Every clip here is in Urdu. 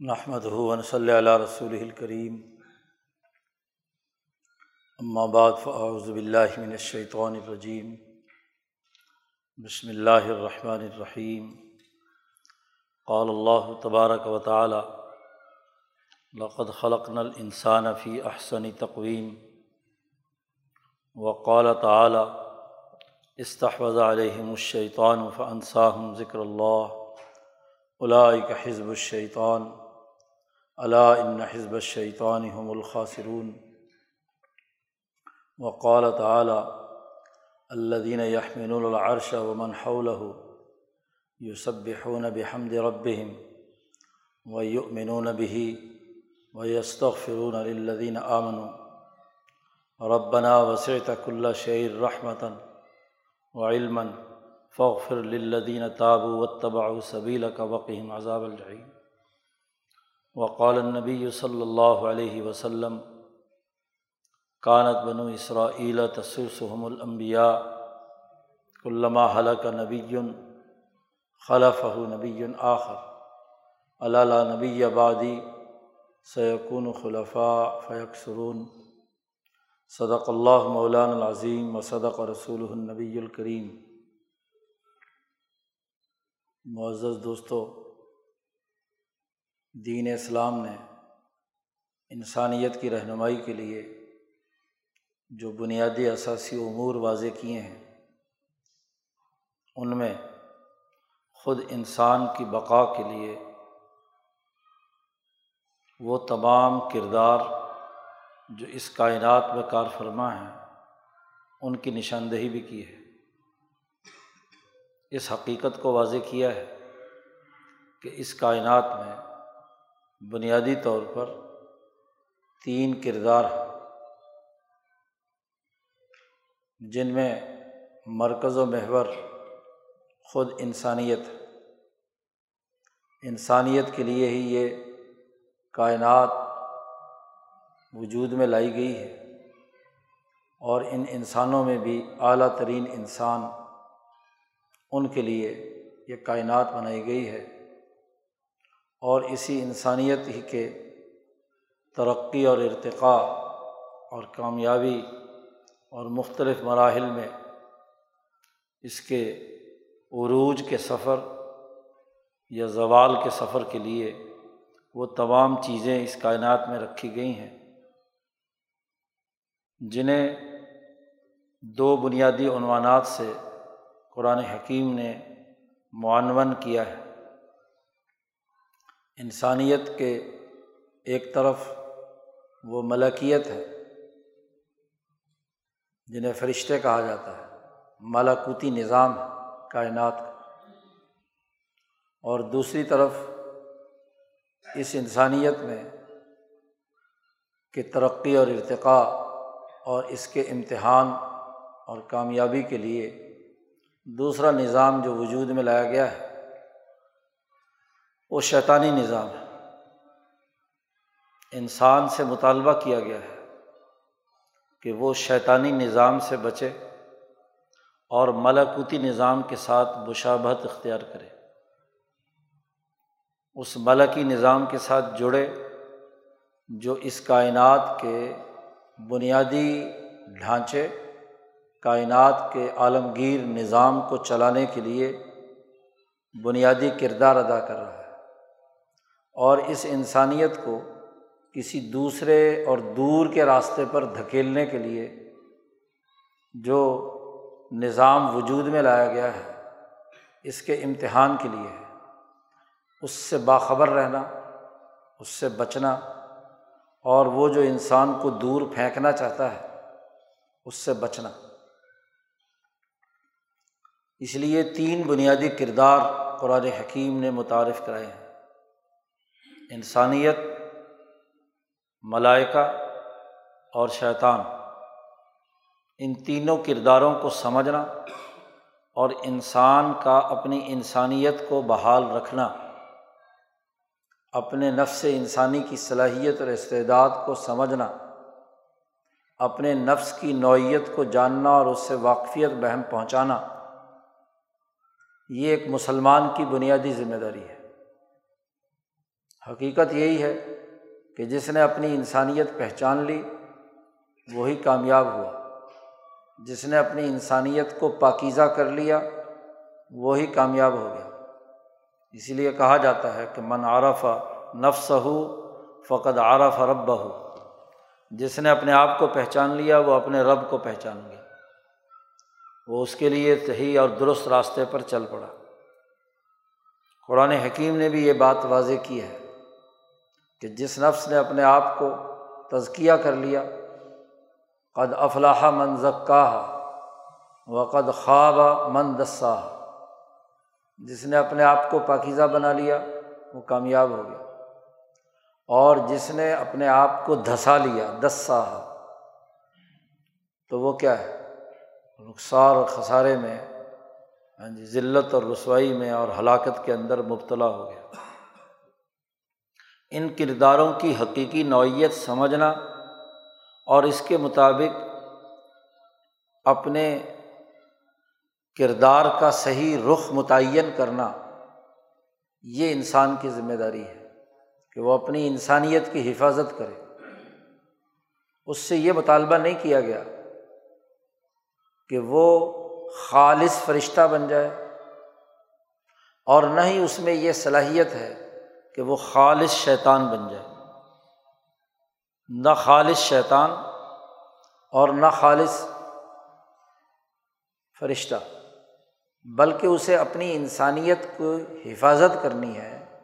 نحمد ہُون صلی اللہ رسول الکریم بعد فاعوذ باللہ من الشیطان الرجیم بسم اللہ الرحمن الرحیم قال اللہ تبارک و تعالی لقد خلقنا الانسان فی احسن تقویم وقال تعالی استحوذ علیہم الشیطان فانساہم ذکر اللہ علائق حزب الشیطان علاء ان حزب الشیطان هم الخاصرون وقال تعالی الدین یحمن العرش ومن حوله یسبحون بحمد ربهم ويؤمنون به ويستغفرون للذين آمنوا. ربنا وسعت كل شيء رحمة وعلما فاغفر للذين تابوا واتبعوا سبيلك وقهم عذاب الجحيم وقال النبی صلی اللہ علیہ وسلم، کانت بنو اسرا تسوسحم الانبیاء علامہ حلق نبی خلف نبی آخر علّہ نبی آبادی سیقن خلفاء فیق سرون صدق اللہ مولان العظیم و صدق رسول النبی الکریم۔ معزز دوستوں دین اسلام نے انسانیت کی رہنمائی کے لیے جو بنیادی اثاثی امور واضح کیے ہیں، ان میں خود انسان کی بقا کے لیے وہ تمام کردار جو اس کائنات میں کار فرما ہیں، ان کی نشاندہی بھی کی ہے۔ اس حقیقت کو واضح کیا ہے کہ اس کائنات میں بنیادی طور پر تین کردار جن میں مرکز و محور خود انسانیت انسانیت کے لیے ہی یہ کائنات وجود میں لائی گئی ہے اور ان انسانوں میں بھی اعلیٰ ترین انسان ان کے لیے یہ کائنات بنائی گئی ہے۔ اور اسی انسانیت ہی کے ترقی اور ارتقاء اور کامیابی اور مختلف مراحل میں اس کے عروج کے سفر یا زوال کے سفر کے لیے وہ تمام چیزیں اس کائنات میں رکھی گئی ہیں، جنہیں دو بنیادی عنوانات سے قرآن حکیم نے معنون کیا ہے۔ انسانیت کے ایک طرف وہ ملکیت ہے، جنہیں فرشتے کہا جاتا ہے ملاکوتی نظام کائنات کا۔ اور دوسری طرف اس انسانیت میں کہ ترقی اور ارتقاء اور اس کے امتحان اور کامیابی کے لیے دوسرا نظام جو وجود میں لایا گیا ہے وہ شیطانی نظام ہے۔ انسان سے مطالبہ کیا گیا ہے کہ وہ شیطانی نظام سے بچے اور ملاکوتی نظام کے ساتھ مشابہت اختیار کرے۔ اس ملکی نظام کے ساتھ جڑے جو اس کائنات کے بنیادی ڈھانچے، کائنات کے عالمگیر نظام کو چلانے کے لیے بنیادی کردار ادا کر رہا ہے۔ اور اس انسانیت کو کسی دوسرے اور دور کے راستے پر دھکیلنے کے لیے جو نظام وجود میں لایا گیا ہے، اس کے امتحان کے لیے ہے۔ اس سے باخبر رہنا، اس سے بچنا اور وہ جو انسان کو دور پھینکنا چاہتا ہے، اس سے بچنا۔ اس لیے تین بنیادی کردار قرآن حکیم نے متعارف کرائے ہیں۔ انسانیت، ملائکہ اور شیطان۔ ان تینوں کرداروں کو سمجھنا اور انسان کا اپنی انسانیت کو بحال رکھنا، اپنے نفس انسانی کی صلاحیت اور استعداد کو سمجھنا، اپنے نفس کی نوعیت کو جاننا اور اس سے واقفیت، بہم پہنچانا، یہ ایک مسلمان کی بنیادی ذمہ داری ہے۔ حقیقت یہی ہے کہ جس نے اپنی انسانیت پہچان لی، وہی کامیاب ہوا۔ جس نے اپنی انسانیت کو پاکیزہ کر لیا، وہی کامیاب ہو گیا۔ اسی لیے کہا جاتا ہے کہ من عارف نفس ہو فقط عارف رب ہو جس نے اپنے آپ کو پہچان لیا، وہ اپنے رب کو پہچان گیا۔ وہ اس کے لیے صحیح اور درست راستے پر چل پڑا۔ قرآن حکیم نے بھی یہ بات واضح کی ہے۔ کہ جس نفس نے اپنے آپ کو تزکیہ کر لیا، قد افلاح من ذکا و قد خواب من دسا جس نے اپنے آپ کو پاکیزہ بنا لیا، وہ کامیاب ہو گیا۔ اور جس نے اپنے آپ کو دھسا لیا دسا تو وہ کیا ہے؟ نقصان اور خسارے میں ہاں جی ذلت اور رسوائی میں اور ہلاکت کے اندر مبتلا ہو گیا۔ ان کرداروں کی حقیقی نوعیت سمجھنا اور اس کے مطابق اپنے کردار کا صحیح رخ متعین کرنا یہ انسان کی ذمہ داری ہے کہ وہ اپنی انسانیت کی حفاظت کرے۔ اس سے یہ مطالبہ نہیں کیا گیا کہ وہ خالص فرشتہ بن جائے اور نہ ہی اس میں یہ صلاحیت ہے کہ وہ خالص شیطان بن جائے۔ نہ خالص شیطان اور نہ خالص فرشتہ، بلکہ اسے اپنی انسانیت کو حفاظت کرنی ہے،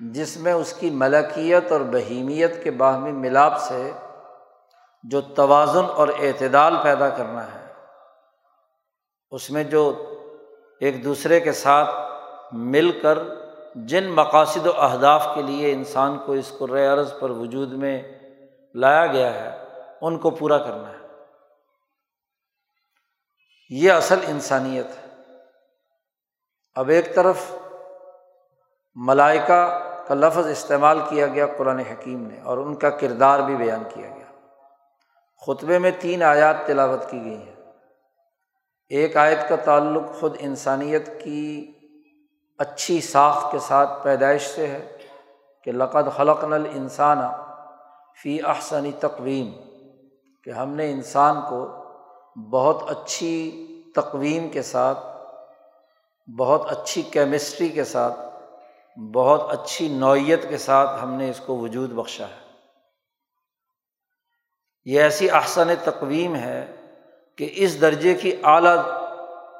جس میں اس کی ملکیت اور بہیمیت کے باہمی ملاپ سے جو توازن اور اعتدال پیدا کرنا ہے۔ اس میں جو ایک دوسرے کے ساتھ مل کر جن مقاصد و اہداف کے لیے انسان کو اس کو عرض پر وجود میں لایا گیا ہے، ان کو پورا کرنا ہے۔ یہ اصل انسانیت ہے۔ اب ایک طرف ملائکہ کا لفظ استعمال کیا گیا قرآن حکیم نے اور ان کا کردار بھی بیان کیا گیا۔ خطبے میں تین آیات تلاوت کی گئی ہیں۔ ایک آیت کا تعلق خود انسانیت کی اچھی ساخت کے ساتھ پیدائش سے ہے کہ لقد خلق نل انسان فی احسنی تقویم، کہ ہم نے انسان کو بہت اچھی تقویم کے ساتھ، بہت اچھی کیمسٹری کے ساتھ، بہت اچھی نوعیت کے ساتھ ہم نے اس کو وجود بخشا ہے۔ یہ ایسی احسن تقویم ہے کہ اس درجے کی اعلیٰ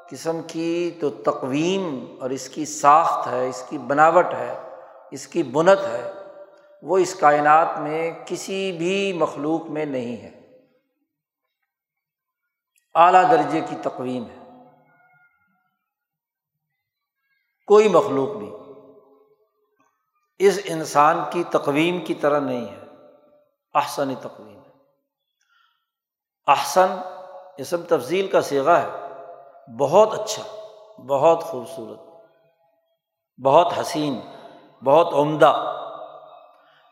قسم کی تو تقویم اور اس کی ساخت ہے، اس کی بناوٹ ہے، اس کی بنت ہے، وہ اس کائنات میں کسی بھی مخلوق میں نہیں ہے۔ اعلیٰ درجے کی تقویم ہے۔ کوئی مخلوق بھی اس انسان کی تقویم کی طرح نہیں ہے۔ احسن تقویم ہے۔ احسن اسم تفضیل کا سیگا ہے۔ بہت اچھا بہت خوبصورت، بہت حسین، بہت عمدہ۔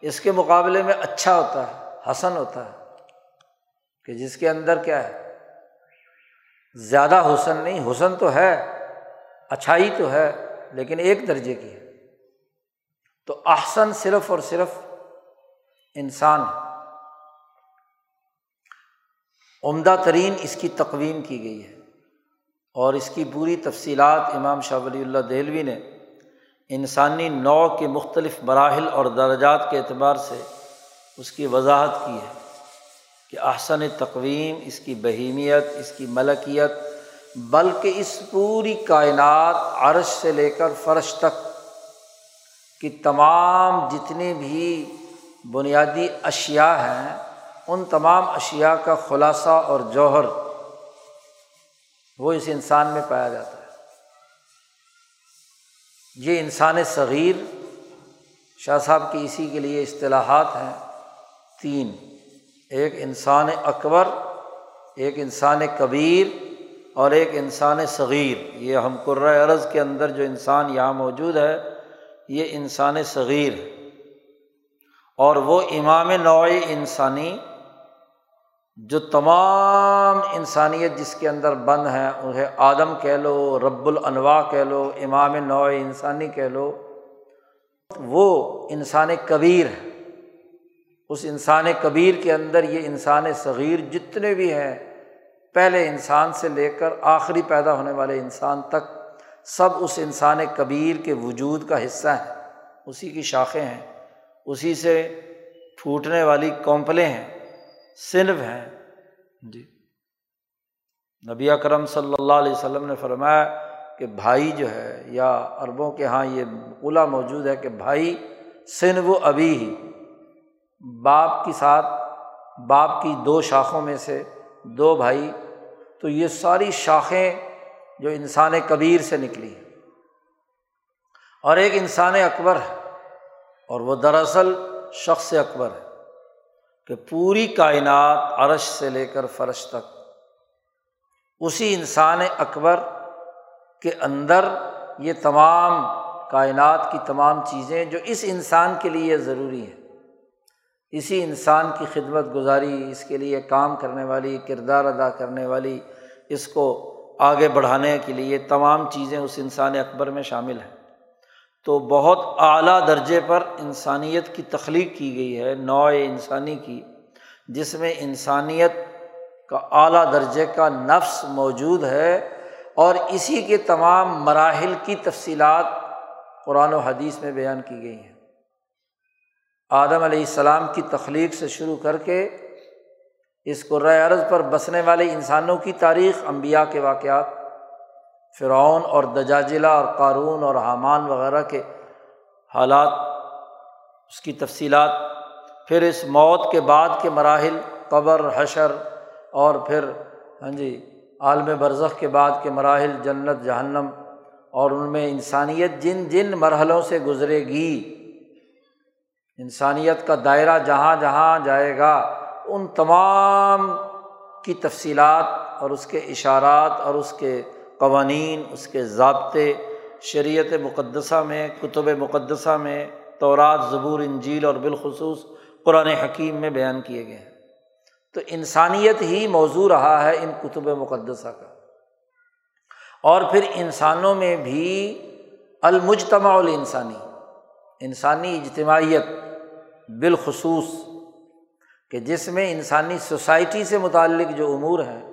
اس کے مقابلے میں اچھا ہوتا ہے، حسن ہوتا ہے۔ کہ جس کے اندر کیا ہے؟ زیادہ حسن نہیں، حسن تو ہے، اچھائی تو ہے، لیکن ایک درجے کی ہے۔ تو احسن صرف اور صرف انسان ہے۔ عمدہ ترین اس کی تقویم کی گئی ہے۔ اور اس کی پوری تفصیلات امام شاہ ولی اللہ دہلوی نے انسانی نو کے مختلف مراحل اور درجات کے اعتبار سے اس کی وضاحت کی ہے کہ احسن تقویم اس کی بہیمیت، اس کی ملکیت، بلکہ اس پوری کائنات عرش سے لے کر فرش تک کی تمام جتنی بھی بنیادی اشیا ہیں، ان تمام اشیا کا خلاصہ اور جوہر وہ اس انسان میں پایا جاتا ہے۔ یہ انسان صغیر شاہ صاحب کی اسی کے لیے اصطلاحات ہیں۔ تین، ایک انسان اکبر، ایک انسان کبیر اور ایک انسان صغیر۔ یہ ہم عرض کے اندر جو انسان یہاں موجود ہے، یہ انسان صغیر ہے۔ اور وہ امام نوع انسانی جو تمام انسانیت جس کے اندر بند ہیں، انہیں آدم کہہ لو، رب الانواع کہہ لو، امام نوع انسانی کہہ لو، وہ انسان کبیر ہے اس انسان کبیر کے اندر یہ انسان صغیر جتنے بھی ہیں، پہلے انسان سے لے کر آخری پیدا ہونے والے انسان تک، سب اس انسان کبیر کے وجود کا حصہ ہیں۔ اسی کی شاخیں ہیں، اسی سے پھوٹنے والی کونپلیں ہیں۔ صنف ہیں۔ جی۔ نبی اکرم صلی اللہ علیہ وسلم نے فرمایا کہ بھائی جو ہے یا عربوں کے یہاں یہ اولا موجود ہے کہ بھائی سن و ابھی ہی۔ باپ کی ساتھ باپ کی دو شاخوں میں سے دو بھائی۔ تو یہ ساری شاخیں جو انسان کبیر سے نکلی اور ایک انسان اکبر ہے اور وہ دراصل شخص اکبر ہے۔ کہ پوری کائنات عرش سے لے کر فرش تک اسی انسان اکبر کے اندر یہ تمام کائنات کی تمام چیزیں جو اس انسان کے لیے ضروری ہیں۔ اسی انسان کی خدمت گزاری، اس کے لیے کام کرنے والی، کردار ادا کرنے والی، اس کو آگے بڑھانے کے لیے تمام چیزیں اس انسان اکبر میں شامل ہیں۔ تو بہت اعلیٰ درجے پر انسانیت کی تخلیق کی گئی ہے، نوع انسانی کی، جس میں انسانیت کا اعلیٰ درجے کا نفس موجود ہے اور اسی کے تمام مراحل کی تفصیلات قرآن و حدیث میں بیان کی گئی ہیں۔ آدم علیہ السلام کی تخلیق سے شروع کر کے اس قرۂۂ عرض پر بسنے والے انسانوں کی تاریخ امبیا کے واقعات فرعون اور دجاجلہ اور قارون اور حامان وغیرہ کے حالات، اس کی تفصیلات، پھر اس موت کے بعد کے مراحل، قبر، حشر اور پھر ہاں جی عالم برزخ کے بعد کے مراحل، جنت، جہنم اور ان میں انسانیت جن جن مرحلوں سے گزرے گی، انسانیت کا دائرہ جہاں جہاں جائے گا، ان تمام کی تفصیلات اور اس کے اشارات اور اس کے قوانین، اس کے ضابطے شریعت مقدسہ میں، کتب مقدسہ میں، تورات، زبور، انجیل اور بالخصوص قرآن حکیم میں بیان کیے گئے ہیں۔ تو انسانیت ہی موضوع رہا ہے ان کتب مقدسہ کا۔ اور پھر انسانوں میں بھی المجتمع الانسانی، انسانی اجتماعیت بالخصوص، کہ جس میں انسانی سوسائٹی سے متعلق جو امور ہیں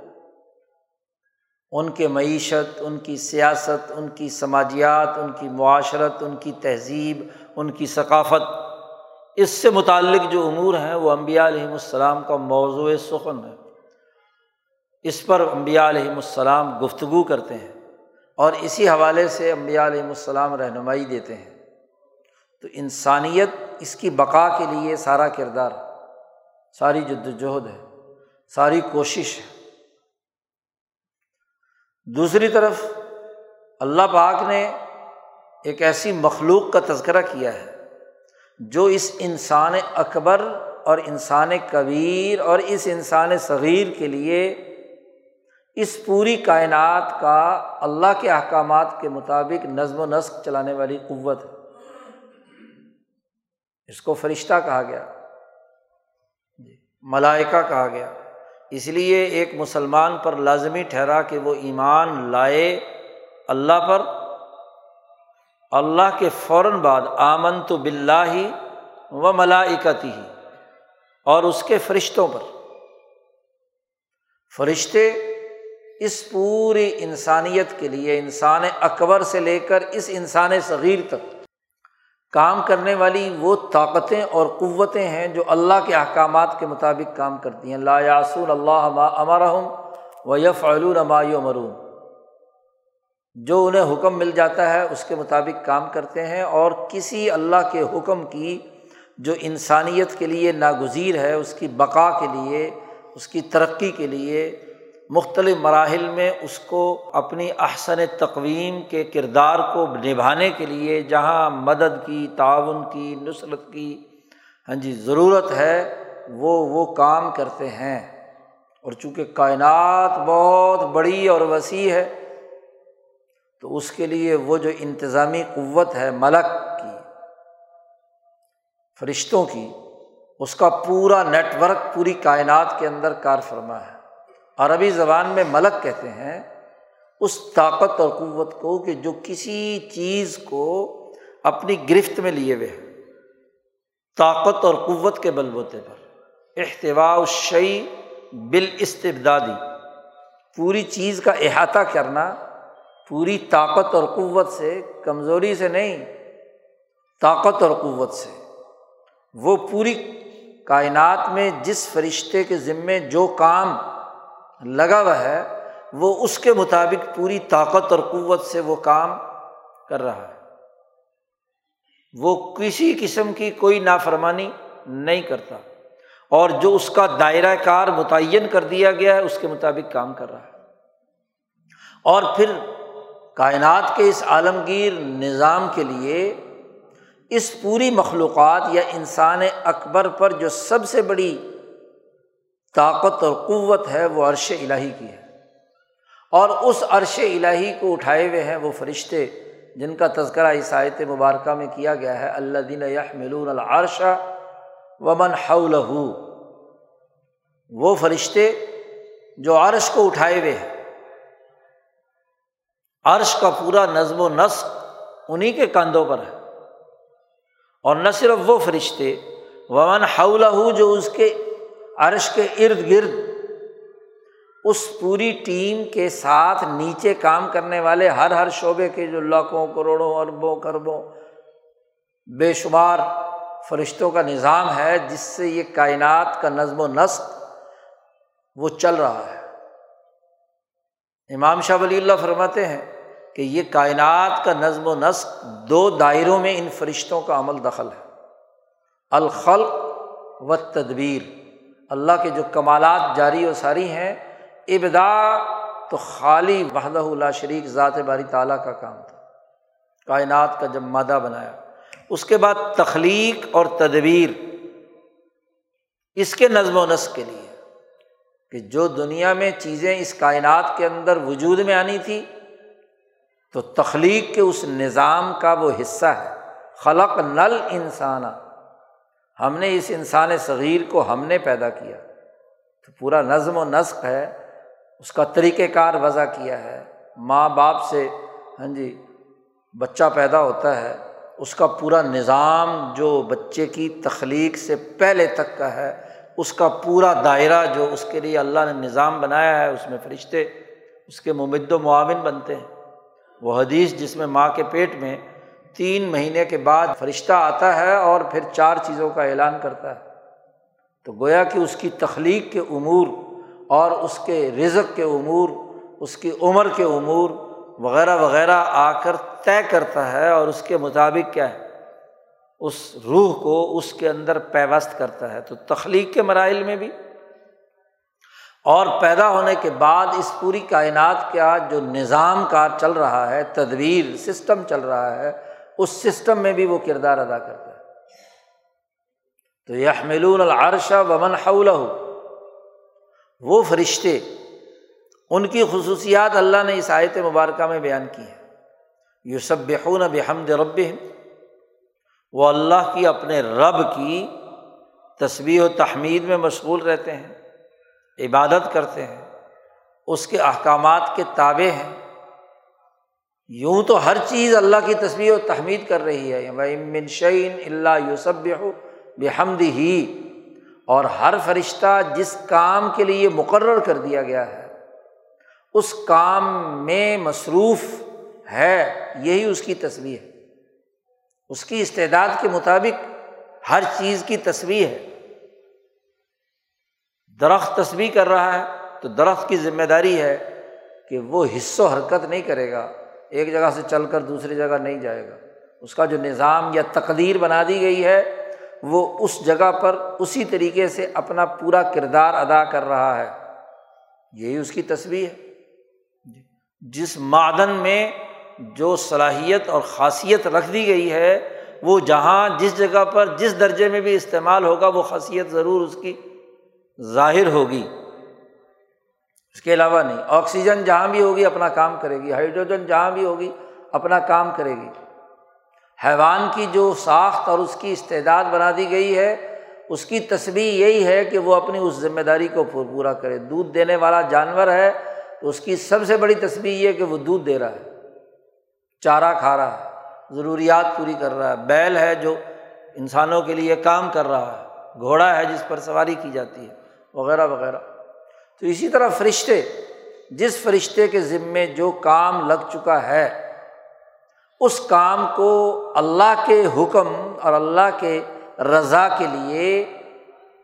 ان کے معیشت، ان کی سیاست، ان کی سماجیات، ان کی معاشرت، ان کی تہذیب، ان کی ثقافت۔ اس سے متعلق جو امور ہیں، وہ امبیا علیہم السلام کا موضوع سخن ہے۔ اس پر امبیا علیہم السلام گفتگو کرتے ہیں اور اسی حوالے سے امبیا علیہم السلام رہنمائی دیتے ہیں۔ تو انسانیت اس کی بقا کے لیے سارا کردار ساری جد وجہد ہے، ساری کوشش ہے۔ دوسری طرف اللہ پاک نے ایک ایسی مخلوق کا تذکرہ کیا ہے جو اس انسان اکبر اور انسان کبیر اور اس انسان صغیر کے لیے اس پوری کائنات کا اللہ کے احکامات کے مطابق نظم و نسق چلانے والی قوت ہے۔ اس کو فرشتہ کہا گیا۔ جی، ملائکہ کہا گیا۔ اس لیے ایک مسلمان پر لازمی ٹھہرا کہ وہ ایمان لائے اللہ پر۔ اللہ کے فوراً بعد آمن تو بلّہ ہی و ملائکتی ہی اور اس کے فرشتوں پر۔ فرشتے اس پوری انسانیت کے لیے انسان اکبر سے لے کر اس انسان صغیر تک کام کرنے والی وہ طاقتیں اور قوتیں ہیں جو اللہ کے احکامات کے مطابق کام کرتی ہیں۔ لا یاسول اللہ امرحم و یف علومایو مرون جو انہیں حکم مل جاتا ہے اس کے مطابق کام کرتے ہیں اور کسی اللہ کے حکم کی جو انسانیت کے لیے ناگزیر ہے، اس کی بقا کے لیے، اس کی ترقی کے لیے مختلف مراحل میں اس کو اپنی احسن تقویم کے کردار کو نبھانے کے لیے جہاں مدد کی، تعاون کی، نصرت کی ہاں جی ضرورت ہے، وہ وہ کام کرتے ہیں۔ اور چونکہ کائنات بہت بڑی اور وسیع ہے، تو اس کے لیے وہ جو انتظامی قوت ہے ملک کی، فرشتوں کی، اس کا پورا نیٹ ورک، پوری کائنات کے اندر کار فرما ہے۔ عربی زبان میں ملک کہتے ہیں، اس طاقت اور قوت کو کہ جو کسی چیز کو اپنی گرفت میں لیے ہوئے ہیں۔ طاقت اور قوت کے بل بوتے پر۔ احتوا شعی بال استبدادی پوری چیز کا احاطہ کرنا پوری طاقت اور قوت سے کمزوری سے نہیں، طاقت اور قوت سے۔ وہ پوری کائنات میں جس فرشتے کے ذمے جو کام لگا ہوا ہے، وہ اس کے مطابق پوری طاقت اور قوت سے وہ کام کر رہا ہے۔ وہ کسی قسم کی کوئی نافرمانی نہیں کرتا۔ اور جو اس کا دائرۂ کار متعین کر دیا گیا ہے، اس کے مطابق کام کر رہا ہے۔ اور پھر کائنات کے اس عالمگیر نظام کے لیے اس پوری مخلوقات یا انسان اکبر پر جو سب سے بڑی طاقت اور قوت ہے، وہ عرش الٰہی کی ہے۔ اور اس عرش الٰہی کو اٹھائے ہوئے ہیں وہ فرشتے، جن کا تذکرہ عیسائیت مبارکہ میں کیا گیا ہے۔ اللہ دین یہ ملون العرشہ ومن حولہ۔ وہ فرشتے جو عرش کو اٹھائے ہوئے ہیں۔ عرش کا پورا نظم و نسق انہیں کے کاندھوں پر ہے۔ اور نہ صرف وہ فرشتے، ومن حولہ جو اس کے عرش کے ارد گرد اس پوری ٹیم کے ساتھ نیچے کام کرنے والے ہر ہر شعبے کے جو لاکھوں، کروڑوں، اربوں کربوں بے شمار فرشتوں کا نظام ہے، جس سے یہ کائنات کا نظم و نسق وہ چل رہا ہے۔ امام شاہ ولی اللہ فرماتے ہیں کہ یہ کائنات کا نظم و نسق دو دائروں میں ان فرشتوں کا عمل دخل ہے۔ الخلق و تدبیر اللہ کے جو کمالات جاری و ساری ہیں، ابدا تو خالی وحدہ اللہ شریک ذات باری تعالیٰ کا کام تھا۔ کائنات کا جب مادہ بنایا، اس کے بعد تخلیق اور تدبیر اس کے نظم و نسق کے لیے کہ جو دنیا میں چیزیں اس کائنات کے اندر وجود میں آنی تھی، تو تخلیق کے اس نظام کا وہ حصہ ہے۔ خلق نل انسان ہم نے اس انسان صغیر کو ہم نے پیدا کیا۔ تو پورا نظم و نسق ہے، اس کا طریقۂ کار وضع کیا ہے۔ ماں باپ سے ہاں جی بچہ پیدا ہوتا ہے، اس کا پورا نظام جو بچے کی تخلیق سے پہلے تک کا ہے، اس کا پورا دائرہ جو اس کے لیے اللہ نے نظام بنایا ہے، اس میں فرشتے، اس کے ممد و معاون بنتے ہیں۔ وہ حدیث جس میں ماں کے پیٹ میں تین مہینے کے بعد فرشتہ آتا ہے اور پھر چار چیزوں کا اعلان کرتا ہے۔ تو گویا کہ اس کی تخلیق کے امور اور اس کے رزق کے امور، اس کی عمر کے امور وغیرہ وغیرہ آ کر طے کرتا ہے اور اس کے مطابق کیا ہے؟ اس روح کو اس کے اندر پیوست کرتا ہے۔ تو تخلیق کے مراحل میں بھی۔ اور پیدا ہونے کے بعد اس پوری کائنات کا جو نظام کار چل رہا ہے، تدبیر، سسٹم چل رہا ہے اس سسٹم میں بھی وہ کردار ادا کرتا ہے۔ تو یہ ملون العرشہ ومن حول وہ فرشتے ان کی خصوصیات اللہ نے اس آیت مبارکہ میں بیان کی ہے یو سب بحمد رب وہ اللہ کی اپنے رب کی تصویر و تحمید میں مشغول رہتے ہیں، عبادت کرتے ہیں۔ اس کے احکامات کے تابع ہیں۔ یوں تو ہر چیز اللہ کی تصویر و تحمید کر رہی ہے۔ منشین اللہ یوسف بحمد ہی اور ہر فرشتہ جس کام کے لیے مقرر کر دیا گیا ہے، اس کام میں مصروف ہے، یہی اس کی تصویر ہے۔ اس کی استعداد کے مطابق ہر چیز کی تصویر ہے۔ درخت تصویر کر رہا ہے تو درخت کی ذمہ داری ہے کہ وہ حص و حرکت نہیں کرے گا۔ ایک جگہ سے چل کر دوسری جگہ نہیں جائے گا۔ اس کا جو نظام یا تقدیر بنا دی گئی ہے، وہ اس جگہ پر اسی طریقے سے اپنا پورا کردار ادا کر رہا ہے۔ یہی اس کی تصویر ہے۔ جس معدن میں جو صلاحیت اور خاصیت رکھ دی گئی ہے، وہ جہاں جس جگہ پر جس درجے میں بھی استعمال ہوگا، وہ خاصیت ضرور اس کی ظاہر ہوگی۔ اس کے علاوہ نہیں۔ آکسیجن جہاں بھی ہوگی اپنا کام کرے گی، ہائیڈروجن جہاں بھی ہوگی اپنا کام کرے گی۔ حیوان کی جو ساخت اور اس کی استعداد بنا دی گئی ہے، اس کی تصویر یہی ہے کہ وہ اپنی اس ذمہ داری کو پورا کرے۔ دودھ دینے والا جانور ہے، تو اس کی سب سے بڑی تصویر یہ کہ وہ دودھ دے رہا ہے، چارہ کھا رہا ہے، ضروریات پوری کر رہا ہے، بیل ہے جو انسانوں کے لیے کام کر رہا ہے، گھوڑا ہے جس پر سواری کی جاتی ہے، وغیرہ وغیرہ۔ تو اسی طرح فرشتے، جس فرشتے کے ذمے جو کام لگ چکا ہے، اس کام کو اللہ کے حکم اور اللہ کے رضا کے لیے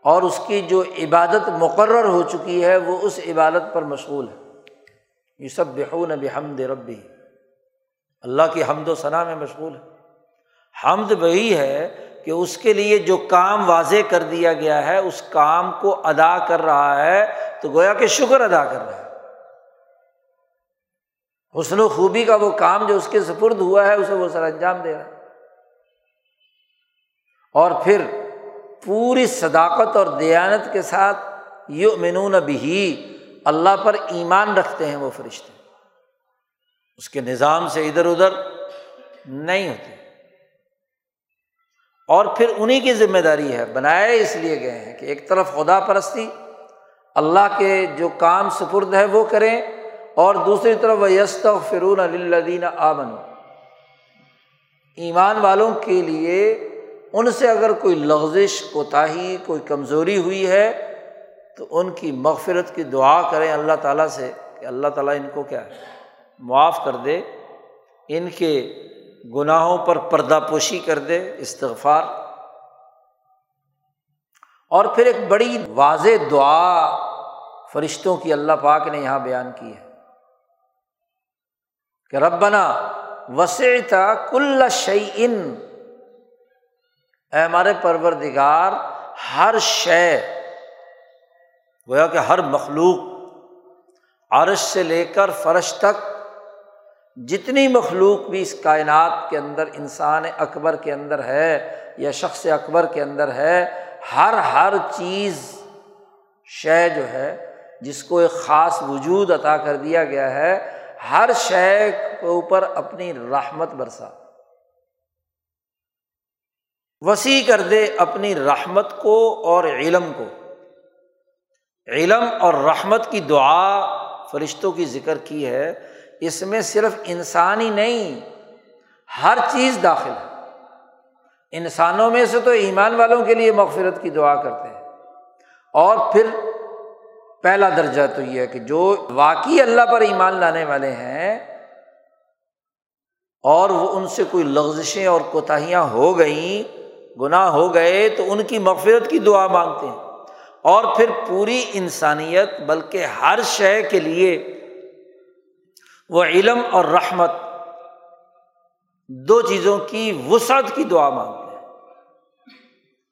اور اس کی جو عبادت مقرر ہو چکی ہے، وہ اس عبادت پر مشغول ہے۔ یہ سب بحون بحمد ربی، اللہ کی حمد و ثناء میں مشغول ہے۔ حمد وہی ہے کہ اس کے لیے جو کام واضح کر دیا گیا ہے، اس کام کو ادا کر رہا ہے، تو گویا کہ شکر ادا کر رہا ہے۔ حسن و خوبی کا وہ کام جو اس کے سپرد ہوا ہے، اسے وہ سر انجام دے رہا ہے۔ اور پھر پوری صداقت اور دیانت کے ساتھ یو منون بھی اللہ پر ایمان رکھتے ہیں وہ فرشتے۔ اس کے نظام سے ادھر ادھر نہیں ہوتے۔ اور پھر انہیں کی ذمہ داری ہے، بنائے اس لیے گئے ہیں کہ ایک طرف خدا پرستی، اللہ کے جو کام سپرد ہے وہ کریں، اور دوسری طرف وہ یست فرون الدین آمن ایمان والوں کے لیے ان سے اگر کوئی لغزش، کوتاہی، کوئی کمزوری ہوئی ہے، تو ان کی مغفرت کی دعا کریں اللہ تعالیٰ سے کہ اللہ تعالیٰ ان کو کیا ہے، معاف کر دے، ان کے گناہوں پر پردہ پوشی کر دے، استغفار۔ اور پھر ایک بڑی واضح دعا فرشتوں کی اللہ پاک نے یہاں بیان کی ہے کہ ربنا وسیع کل شعی اے ہمارے پروردگار، ہر شے، گویا کہ ہر مخلوق عرش سے لے کر فرش تک جتنی مخلوق بھی اس کائنات کے اندر، انسان اکبر کے اندر ہے یا شخص اکبر کے اندر ہے، ہر ہر چیز شے جو ہے، جس کو ایک خاص وجود عطا کر دیا گیا ہے، ہر شے کے اوپر اپنی رحمت برسا۔ وسیع کر دے اپنی رحمت کو اور علم کو۔ علم اور رحمت کی دعا فرشتوں کی ذکر کی ہے۔ اس میں صرف انسان ہی نہیں، ہر چیز داخل ہے۔ انسانوں میں سے تو ایمان والوں کے لیے مغفرت کی دعا کرتے ہیں۔ اور پھر پہلا درجہ تو یہ ہے کہ جو واقعی اللہ پر ایمان لانے والے ہیں، اور وہ ان سے کوئی لغزشیں اور کوتاہیاں ہو گئیں، گناہ ہو گئے، تو ان کی مغفرت کی دعا مانگتے ہیں۔ اور پھر پوری انسانیت، بلکہ ہر شے کے لیے وہ علم اور رحمت دو چیزوں کی وسعت کی دعا مانگتے ہیں۔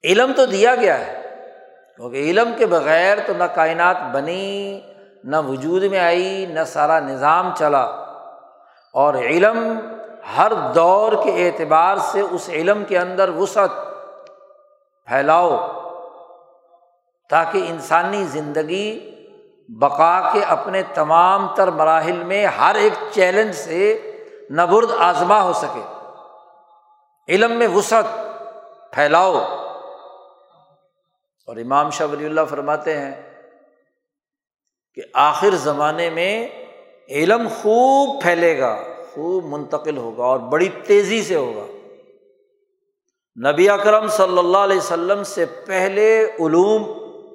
علم تو دیا گیا ہے، کیونکہ علم کے بغیر تو نہ کائنات بنی، نہ وجود میں آئی، نہ سارا نظام چلا۔ اور علم ہر دور کے اعتبار سے اس علم کے اندر وسعت پھیلاؤ تاکہ انسانی زندگی بقا کے اپنے تمام تر مراحل میں ہر ایک چیلنج سے نبرد آزما ہو سکے۔ علم میں وسعت پھیلاؤ۔ اور امام شاہ ولی اللہ فرماتے ہیں کہ آخر زمانے میں علم خوب پھیلے گا، خوب منتقل ہوگا اور بڑی تیزی سے ہوگا۔ نبی اکرم صلی اللہ علیہ وسلم سے پہلے علوم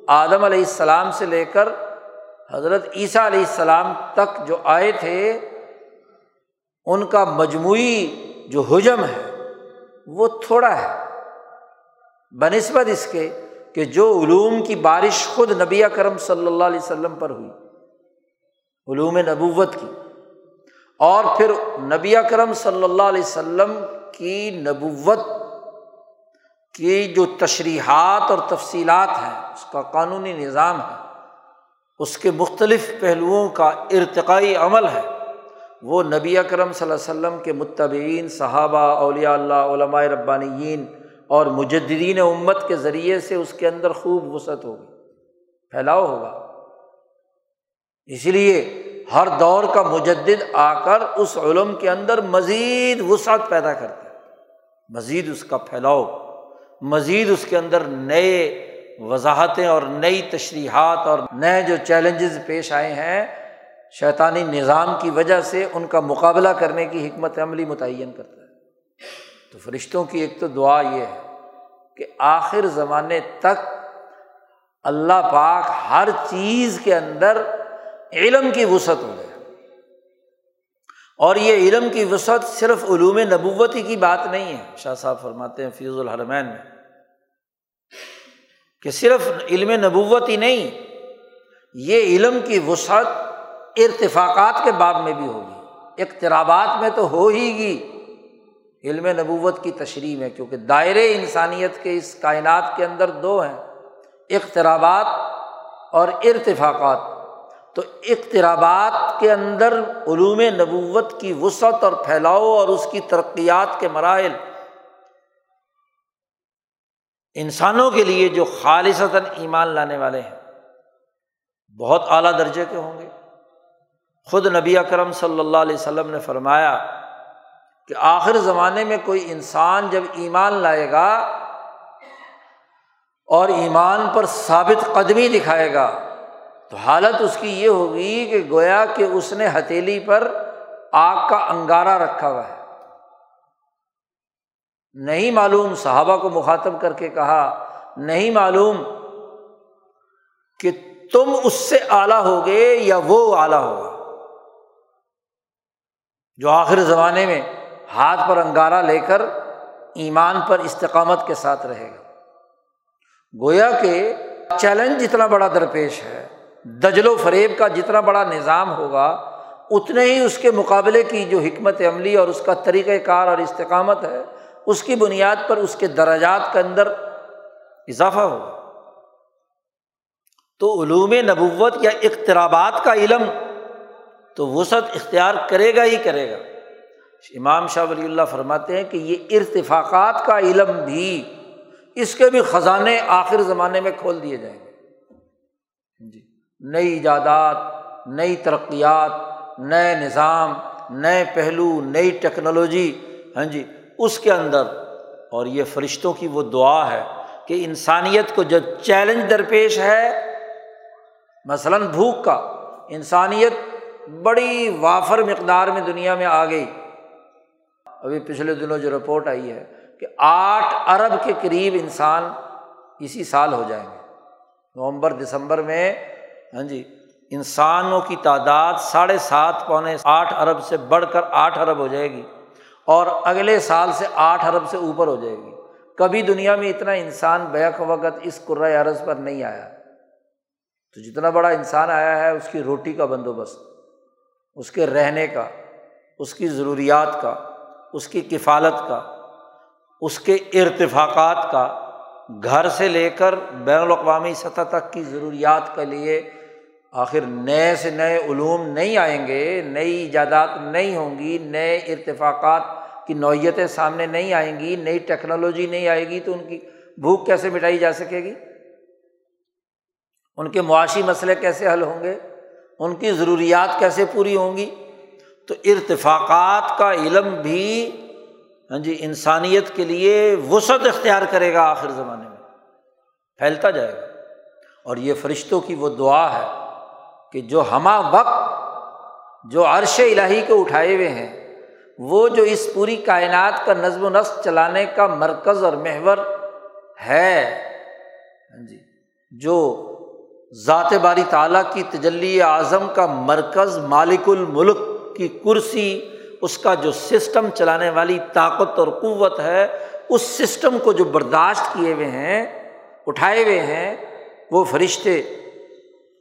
آدم علیہ السلام سے لے کر حضرت عیسیٰ علیہ السلام تک جو آئے تھے، ان کا مجموعی جو حجم ہے، وہ تھوڑا ہے۔ بہ نسبت اس کے کہ جو علوم کی بارش خود نبی کرم صلی اللہ علیہ وسلم پر ہوئی، علوم نبوت کی، اور پھر نبی کرم صلی اللہ علیہ وسلم کی نبوت کی جو تشریحات اور تفصیلات ہیں، اس کا قانونی نظام ہے۔ اس کے مختلف پہلوؤں کا ارتقائی عمل ہے۔ وہ نبی اکرم صلی اللہ علیہ وسلم کے متبعین، صحابہ، اولیاء اللہ، علماء ربانیین اور مجدین امت کے ذریعے سے اس کے اندر خوب وسعت ہوگی، پھیلاؤ ہوگا۔ اس لیے ہر دور کا مجد آ کر اس علم کے اندر مزید وسعت پیدا کرتا ہے۔ مزید اس کا پھیلاؤ، مزید اس کے اندر نئے وضاحتیں اور نئی تشریحات اور نئے جو چیلنجز پیش آئے ہیں، شیطانی نظام کی وجہ سے ان کا مقابلہ کرنے کی حکمت عملی متعین کرتا ہے۔ تو فرشتوں کی ایک تو دعا یہ ہے کہ آخر زمانے تک اللہ پاک ہر چیز کے اندر علم کی وسعت ہو جائے۔ اور یہ علم کی وسعت صرف علوم نبوتی کی بات نہیں ہے۔ شاہ صاحب فرماتے ہیں فیض الحرمین میں کہ صرف علم نبوت ہی نہیں، یہ علم کی وسعت ارتفاقات کے باب میں بھی ہوگی، اقترابات میں تو ہو ہی گی۔ علم نبوت کی تشریح میں، کیونکہ دائرے انسانیت کے اس کائنات کے اندر دو ہیں، اقترابات اور ارتفاقات۔ تو اقترابات کے اندر علوم نبوت کی وسعت اور پھیلاؤ اور اس کی ترقیات کے مراحل انسانوں کے لیے جو خالصتاً ایمان لانے والے ہیں، بہت اعلیٰ درجے کے ہوں گے۔ خود نبی اکرم صلی اللہ علیہ وسلم نے فرمایا کہ آخر زمانے میں کوئی انسان جب ایمان لائے گا اور ایمان پر ثابت قدمی دکھائے گا، تو حالت اس کی یہ ہوگی کہ گویا کہ اس نے ہتھیلی پر آگ کا انگارا رکھا ہوا ہے۔ نہیں معلوم، صحابہ کو مخاطب کر کے کہا، نہیں معلوم کہ تم اس سے اعلیٰ ہوگے یا وہ اعلیٰ ہوگا۔ جو آخر زمانے میں ہاتھ پر انگارا لے کر ایمان پر استقامت کے ساتھ رہے گا۔ گویا کہ چیلنج جتنا بڑا درپیش ہے، دجل و فریب کا جتنا بڑا نظام ہوگا، اتنے ہی اس کے مقابلے کی جو حکمت عملی اور اس کا طریقۂ کار اور استقامت ہے اس کی بنیاد پر اس کے درجات کے اندر اضافہ ہوگا تو علوم نبوت یا اقترابات کا علم تو وسعت اختیار کرے گا ہی کرے گا۔ امام شاہ ولی اللہ فرماتے ہیں کہ یہ ارتفاقات کا علم بھی اس کے بھی خزانے آخر زمانے میں کھول دیے جائیں گے۔ جی نئی ایجادات، نئی ترقیات، نئے نظام، نئے پہلو، نئی ٹیکنالوجی۔ ہاں جی اس کے اندر، اور یہ فرشتوں کی وہ دعا ہے کہ انسانیت کو جب چیلنج درپیش ہے، مثلاً بھوک کا، انسانیت بڑی وافر مقدار میں دنیا میں آ گئی۔ ابھی پچھلے دنوں جو رپورٹ آئی ہے کہ آٹھ ارب کے قریب انسان اسی سال ہو جائیں گے۔ نومبر، دسمبر میں ہاں جی انسانوں کی تعداد ساڑھے سات، پونے آٹھ ارب سے بڑھ کر آٹھ ارب ہو جائے گی۔ اور اگلے سال سے آٹھ ارب سے اوپر ہو جائے گی۔ کبھی دنیا میں اتنا انسان بیک وقت اس قرۂۂ عرض پر نہیں آیا۔ تو جتنا بڑا انسان آیا ہے، اس کی روٹی کا بندوبست، اس کے رہنے کا، اس کی ضروریات کا، اس کی کفالت کا، اس کے ارتفاقات کا۔ گھر سے لے کر بین الاقوامی سطح تک کی ضروریات کے لیے آخر نئے سے نئے علوم نہیں آئیں گے، نئی ایجادات نہیں ہوں گی، نئے ارتفاقات کی نوعیتیں سامنے نہیں آئیں گی، نئی ٹیکنالوجی نہیں آئے گی، تو ان کی بھوک کیسے مٹائی جا سکے گی؟ ان کے معاشی مسئلے کیسے حل ہوں گے؟ ان کی ضروریات کیسے پوری ہوں گی؟ تو ارتفاقات کا علم بھی ہاں جی انسانیت کے لیے وسعت اختیار کرے گا آخر زمانے میں، پھیلتا جائے گا۔ اور یہ فرشتوں کی وہ دعا ہے کہ جو ہمہ وقت جو عرش الہی کو اٹھائے ہوئے ہیں، وہ جو اس پوری کائنات کا نظم و نسق چلانے کا مرکز اور محور ہے ہاں جی جو ذات باری تعالیٰ کی تجلی اعظم کا مرکز مالک الملک کی کرسی، اس کا جو سسٹم چلانے والی طاقت اور قوت ہے، اس سسٹم کو جو برداشت کیے ہوئے ہیں، اٹھائے ہوئے ہیں، وہ فرشتے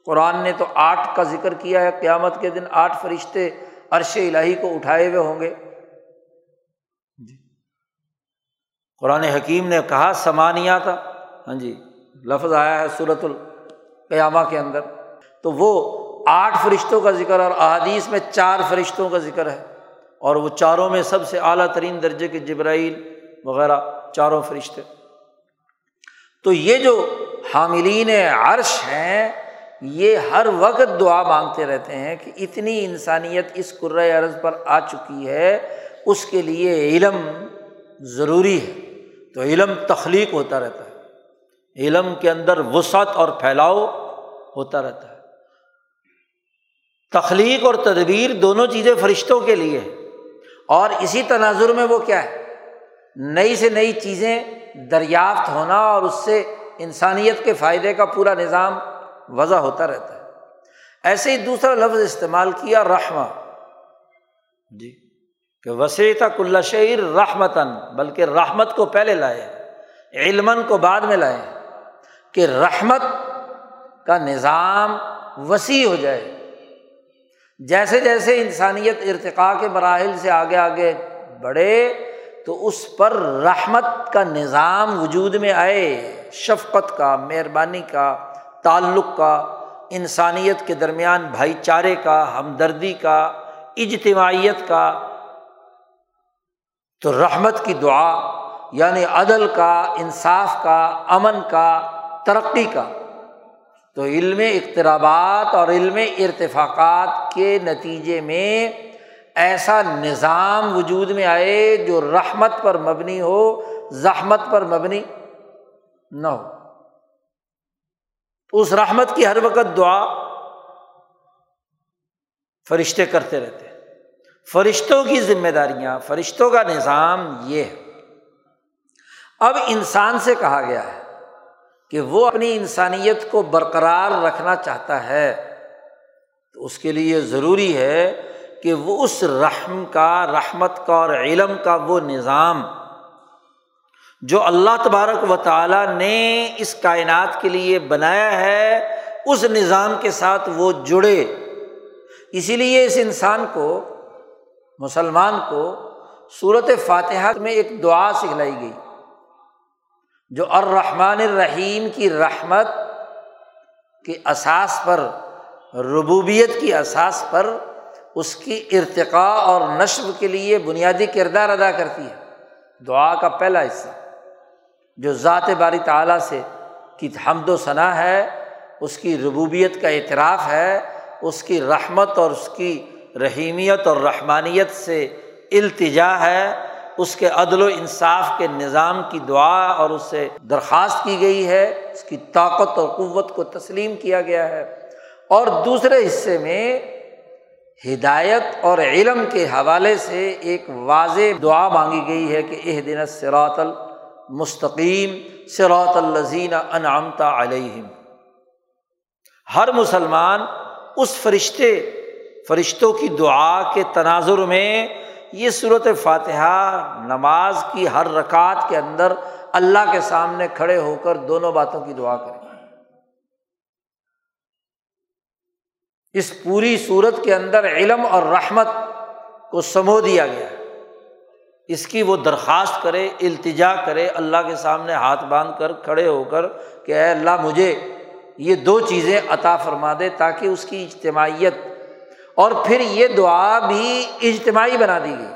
قرآن نے تو آٹھ کا ذکر کیا ہے قیامت کے دن آٹھ فرشتے عرش الہی کو اٹھائے ہوئے ہوں گے۔ جی۔ قرآن حکیم نے کہا سمانیہ تھا ہاں جی لفظ آیا ہے صورت القیامہ کے اندر۔ تو وہ آٹھ فرشتوں کا ذکر اور احادیث میں چار فرشتوں کا ذکر ہے۔ اور وہ چاروں میں سب سے اعلیٰ ترین درجے کے جبرائیل وغیرہ چاروں فرشتے۔ تو یہ جو حاملین عرش ہیں یہ ہر وقت دعا مانگتے رہتے ہیں کہ اتنی انسانیت اس عرض پر آ چکی ہے، اس کے لیے علم ضروری ہے۔ تو علم تخلیق ہوتا رہتا ہے۔ علم کے اندر وسعت اور پھیلاؤ ہوتا رہتا ہے۔ تخلیق اور تدبیر دونوں چیزیں فرشتوں کے لیے اور اسی تناظر میں وہ کیا ہے؟ نئی سے نئی چیزیں دریافت ہونا اور اس سے انسانیت کے فائدے کا پورا نظام وضع ہوتا رہتا ہے۔ ایسے ہی دوسرا لفظ استعمال کیا، رحمہ۔ جی کہ وسیع کل شعر رحمتاً، بلکہ رحمت کو پہلے لائے علمن کو بعد میں لائے، کہ رحمت کا نظام وسیع ہو جائے۔ جیسے جیسے انسانیت ارتقاء کے مراحل سے آگے آگے بڑھے، تو اس پر رحمت کا نظام وجود میں آئے، شفقت کا، مہربانی کا تعلق کا، انسانیت کے درمیان بھائی چارے کا، ہمدردی کا، اجتماعیت کا، تو رحمت کی دعا یعنی عدل کا، انصاف کا، امن کا، ترقی کا۔ تو علم اقترابات اور علم ارتفاقات کے نتیجے میں ایسا نظام وجود میں آئے جو رحمت پر مبنی ہو، زحمت پر مبنی نہ ہو۔ تو اس رحمت کی ہر وقت دعا فرشتے کرتے رہتے ہیں۔ فرشتوں کی ذمہ داریاں، فرشتوں کا نظام یہ ہے۔ اب انسان سے کہا گیا ہے کہ وہ اپنی انسانیت کو برقرار رکھنا چاہتا ہے۔ تو اس کے لیے ضروری ہے کہ وہ اس رحم کا، رحمت کا اور علم کا وہ نظام جو اللہ تبارک و تعالیٰ نے اس کائنات کے لیے بنایا ہے، اس نظام کے ساتھ وہ جڑے۔ اسی لیے اس انسان کو، مسلمان کو صورت فاتحہ میں ایک دعا سکھلائی گئی۔ جو الرحمٰن الرحیم کی رحمت کے اساس پر، ربوبیت کی اساس پر اس کی ارتقاء اور نشب کے لیے بنیادی کردار ادا کرتی ہے۔ دعا کا پہلا حصہ۔ جو ذات باری تعالیٰ سے کی حمد و ثناء ہے، اس کی ربوبیت کا اعتراف ہے، اس کی رحمت اور اس کی رحیمیت اور رحمانیت سے التجا ہے، اس کے عدل و انصاف کے نظام کی دعا اور اس سے درخواست کی گئی ہے، اس کی طاقت اور قوت کو تسلیم کیا گیا ہے۔ اور دوسرے حصے میں ہدایت اور علم کے حوالے سے ایک واضح دعا مانگی گئی ہے کہ اح دن سراۃ المستقیم سراۃ الزین انعامتا علیہم۔ ہر مسلمان اس فرشتے، فرشتوں کی دعا کے تناظر میں یہ صورت فاتحہ نماز کی ہر رکعت کے اندر اللہ کے سامنے کھڑے ہو کر دونوں باتوں کی دعا کریں۔ اس پوری صورت کے اندر علم اور رحمت کو سمو دیا گیا۔ اس کی وہ درخواست کرے، التجا کرے، اللہ کے سامنے ہاتھ باندھ کر، کھڑے ہو کر کہ اے اللہ مجھے یہ دو چیزیں عطا فرما دے تاکہ اس کی اجتماعیت اور پھر یہ دعا بھی اجتماعی بنا دی گئی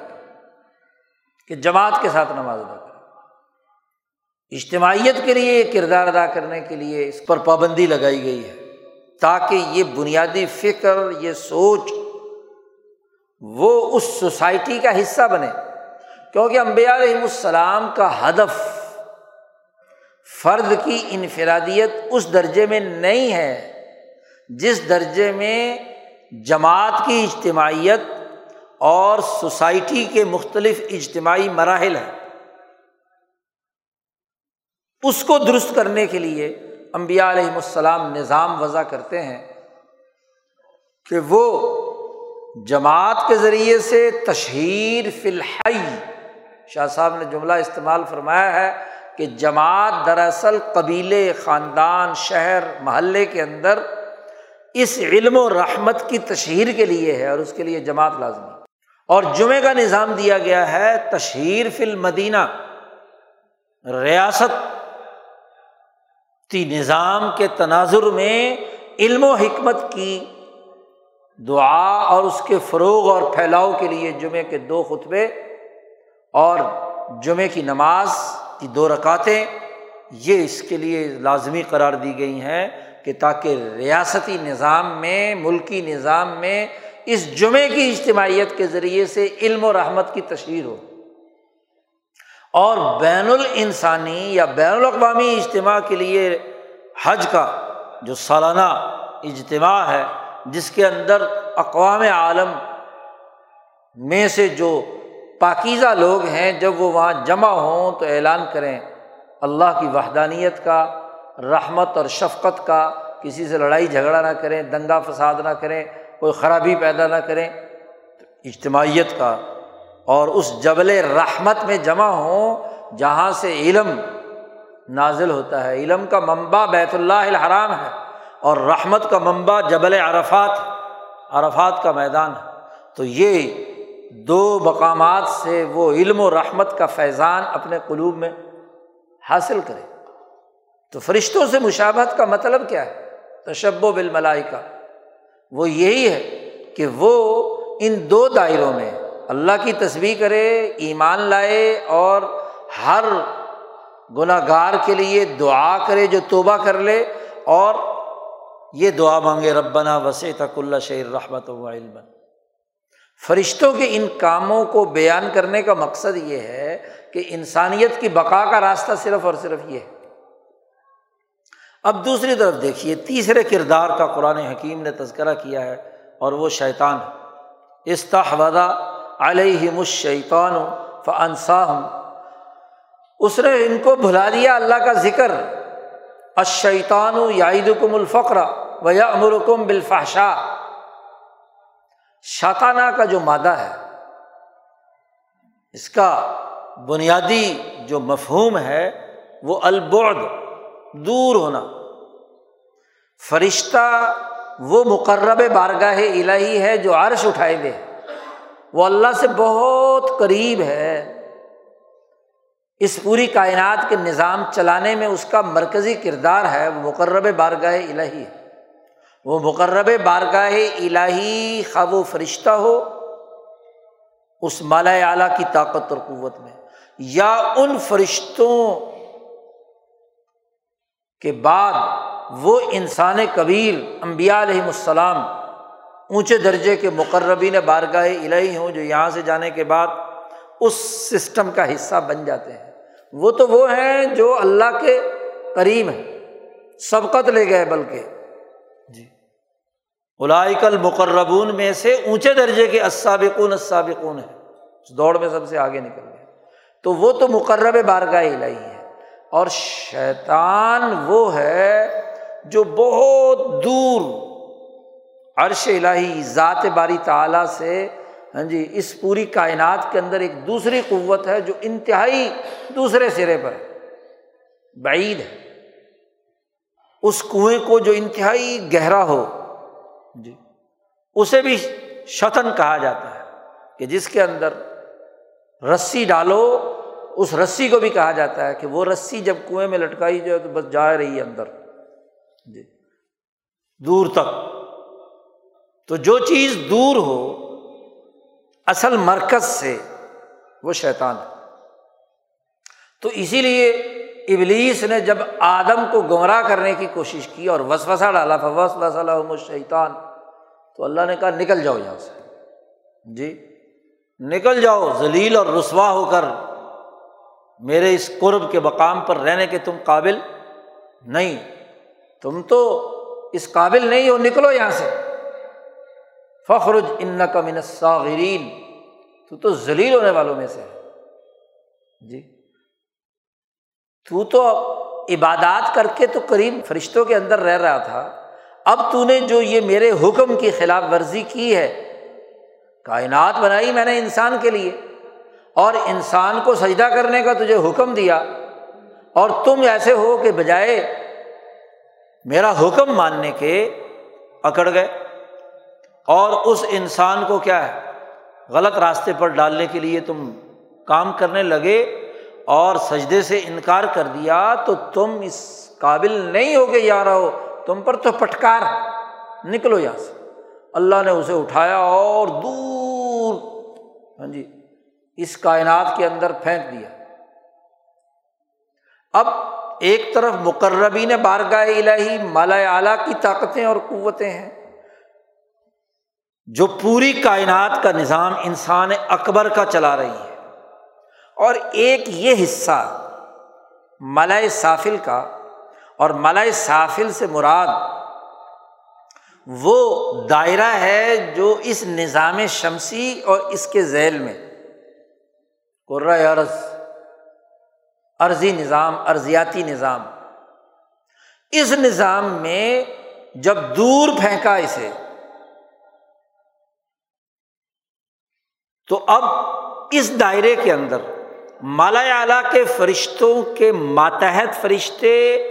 کہ جماعت کے ساتھ نماز ادا کرے۔ اجتماعیت کے لیے، کردار ادا کرنے کے لیے اس پر پابندی لگائی گئی ہے تاکہ یہ بنیادی فکر، یہ سوچ وہ اس سوسائٹی کا حصہ بنے۔ کیونکہ امبیا علیہم السلام کا ہدف فرد کی انفرادیت اس درجے میں نہیں ہے جس درجے میں جماعت کی اجتماعیت اور سوسائٹی کے مختلف اجتماعی مراحل ہیں۔ اس کو درست کرنے کے لیے امبیا علیہم السلام نظام وضع کرتے ہیں کہ وہ جماعت کے ذریعے سے تشہیر فی الحی شاہ صاحب نے جملہ استعمال فرمایا ہے کہ جماعت دراصل قبیلے، خاندان، شہر، محلے کے اندر اس علم و رحمت کی تشہیر کے لیے ہے اور اس کے لیے جماعت لازمی اور جمعے کا نظام دیا گیا ہے تشہیر فی المدینہ، ریاست نظام کے تناظر میں علم و حکمت کی دعا اور اس کے فروغ اور پھیلاؤ کے لیے جمعے کے دو خطبے اور جمعے کی نماز کی دو رکاتیں یہ اس کے لیے لازمی قرار دی گئی ہیں کہ تاکہ ریاستی نظام میں، ملکی نظام میں اس جمعے کی اجتماعیت کے ذریعے سے علم و رحمت کی تشہیر ہو۔ اور بین الانسانی یا بین الاقوامی اجتماع کے لیے حج کا جو سالانہ اجتماع ہے، جس کے اندر اقوام عالم میں سے جو پاکیزہ لوگ ہیں، جب وہ وہاں جمع ہوں تو اعلان کریں اللہ کی وحدانیت کا، رحمت اور شفقت کا، کسی سے لڑائی جھگڑا نہ کریں، دنگا فساد نہ کریں، کوئی خرابی پیدا نہ کریں، اجتماعیت کا۔ اور اس جبل رحمت میں جمع ہوں جہاں سے علم نازل ہوتا ہے۔ علم کا منبع بیت اللہ الحرام ہے اور رحمت کا منبع جبل عرفات عرفات کا میدان ہے۔ تو یہ دو مقامات سے وہ علم و رحمت کا فیضان اپنے قلوب میں حاصل کرے۔ تو فرشتوں سے مشابت کا مطلب کیا ہے؟ تشب و بالملائی کا وہ یہی ہے کہ وہ ان دو دائروں میں اللہ کی تصویر کرے، ایمان لائے اور ہر گناہ گار کے لیے دعا کرے جو توبہ کر لے اور یہ دعا مانگے، ربنا وسیع تک اللہ شعر رحمت و علم فرشتوں کے ان کاموں کو بیان کرنے کا مقصد یہ ہے کہ انسانیت کی بقا کا راستہ صرف اور صرف یہ ہے۔ اب دوسری طرف دیکھیے، تیسرے کردار کا قرآن حکیم نے تذکرہ کیا ہے اور وہ شیطان استحودا علیہ مشیطان فنساہم اس نے ان کو بھلا دیا اللہ کا ذکر۔ اشیطان یعید کم الفقر و یا امرکم بالفحشا شاطانہ کا جو مادہ ہے، اس کا بنیادی جو مفہوم ہے، وہ البعد، دور ہونا۔ فرشتہ وہ مقرب بارگاہ الہی ہے جو عرش اٹھائے ہوئے وہ اللہ سے بہت قریب ہے۔ اس پوری کائنات کے نظام چلانے میں اس کا مرکزی کردار ہے، وہ مقرب بارگاہ الہی ہے۔ وہ مقرب بارگاہ الہی خواب و فرشتہ ہو اس مالا اعلیٰ کی طاقت اور قوت میں، یا ان فرشتوں کے بعد وہ انسان کبیر امبیا علیہم السلام اونچے درجے کے مقربین بارگاہ الہی ہوں جو یہاں سے جانے کے بعد اس سسٹم کا حصہ بن جاتے ہیں۔ وہ تو وہ ہیں جو اللہ کے کریم ہیں، سبقت لے گئے بلکہ الائک المقربون میں سے اونچے درجے کے اسابقون اسابقون ہیں۔ اس دوڑ میں سب سے آگے نکل گئے۔ تو وہ تو مقرب بارگاہ الہی ہے اور شیطان وہ ہے جو بہت دور عرش الہی ذات باری تعالیٰ سے ہاں جی اس پوری کائنات کے اندر ایک دوسری قوت ہے جو انتہائی دوسرے سرے پر ہے۔ بعید ہے۔ اس کنویں کو جو انتہائی گہرا ہو جی۔ اسے بھی شتن کہا جاتا ہے کہ جس کے اندر رسی ڈالو، اس رسی کو بھی کہا جاتا ہے کہ وہ رسی جب کنویں میں لٹکائی جائے تو بس جا رہی ہے اندر۔ جی۔ دور تک۔ تو جو چیز دور ہو، اصل مرکز سے وہ شیطان ہے۔ تو اسی لیے ابلیس نے جب آدم کو گمراہ کرنے کی کوشش کی اور وسوسا ڈالا فوس وسلم شیطان تو اللہ نے کہا، نکل جاؤ یہاں سے۔ جی نکل جاؤ، ذلیل اور رسوا ہو کر میرے اس قرب کے مقام پر رہنے کے تم قابل نہیں۔ تم تو اس قابل نہیں ہو، نکلو یہاں سے۔ فخرج ان کا من تو تو ذلیل ہونے والوں میں سے جی۔ تو تو عبادات کر کے تو کریم فرشتوں کے اندر رہ رہا تھا۔ اب تو نے جو یہ میرے حکم کی خلاف ورزی کی ہے، کائنات بنائی میں نے انسان کے لیے، اور انسان کو سجدہ کرنے کا تجھے حکم دیا، اور تم ایسے ہو کہ بجائے میرا حکم ماننے کے اکڑ گئے۔ اور اس انسان کو کیا ہے، غلط راستے پر ڈالنے کے لیے تم کام کرنے لگے۔ اور سجدے سے انکار کر دیا تو تم اس قابل نہیں ہو کہ یار ہو تم پر تو پٹکار نکلو یہاں سے۔ اللہ نے اسے اٹھایا اور دور ہاں جی اس کائنات کے اندر پھینک دیا۔ اب ایک طرف مقربین بارگاہ الہی مالا اعلیٰ کی طاقتیں اور قوتیں ہیں، جو پوری کائنات کا نظام انسان اکبر کا چلا رہی ہے اور ایک یہ حصہ ملائے سافل کا اور ملائے سافل سے مراد وہ دائرہ ہے جو اس نظام شمسی اور اس کے ذیل میں۔ عرض، عرضی نظام ارضیاتی نظام۔ اس نظام میں جب دور پھینکا اسے، تو اب اس دائرے کے اندر مالا اعلیٰ کے فرشتوں کے ماتحت فرشتے،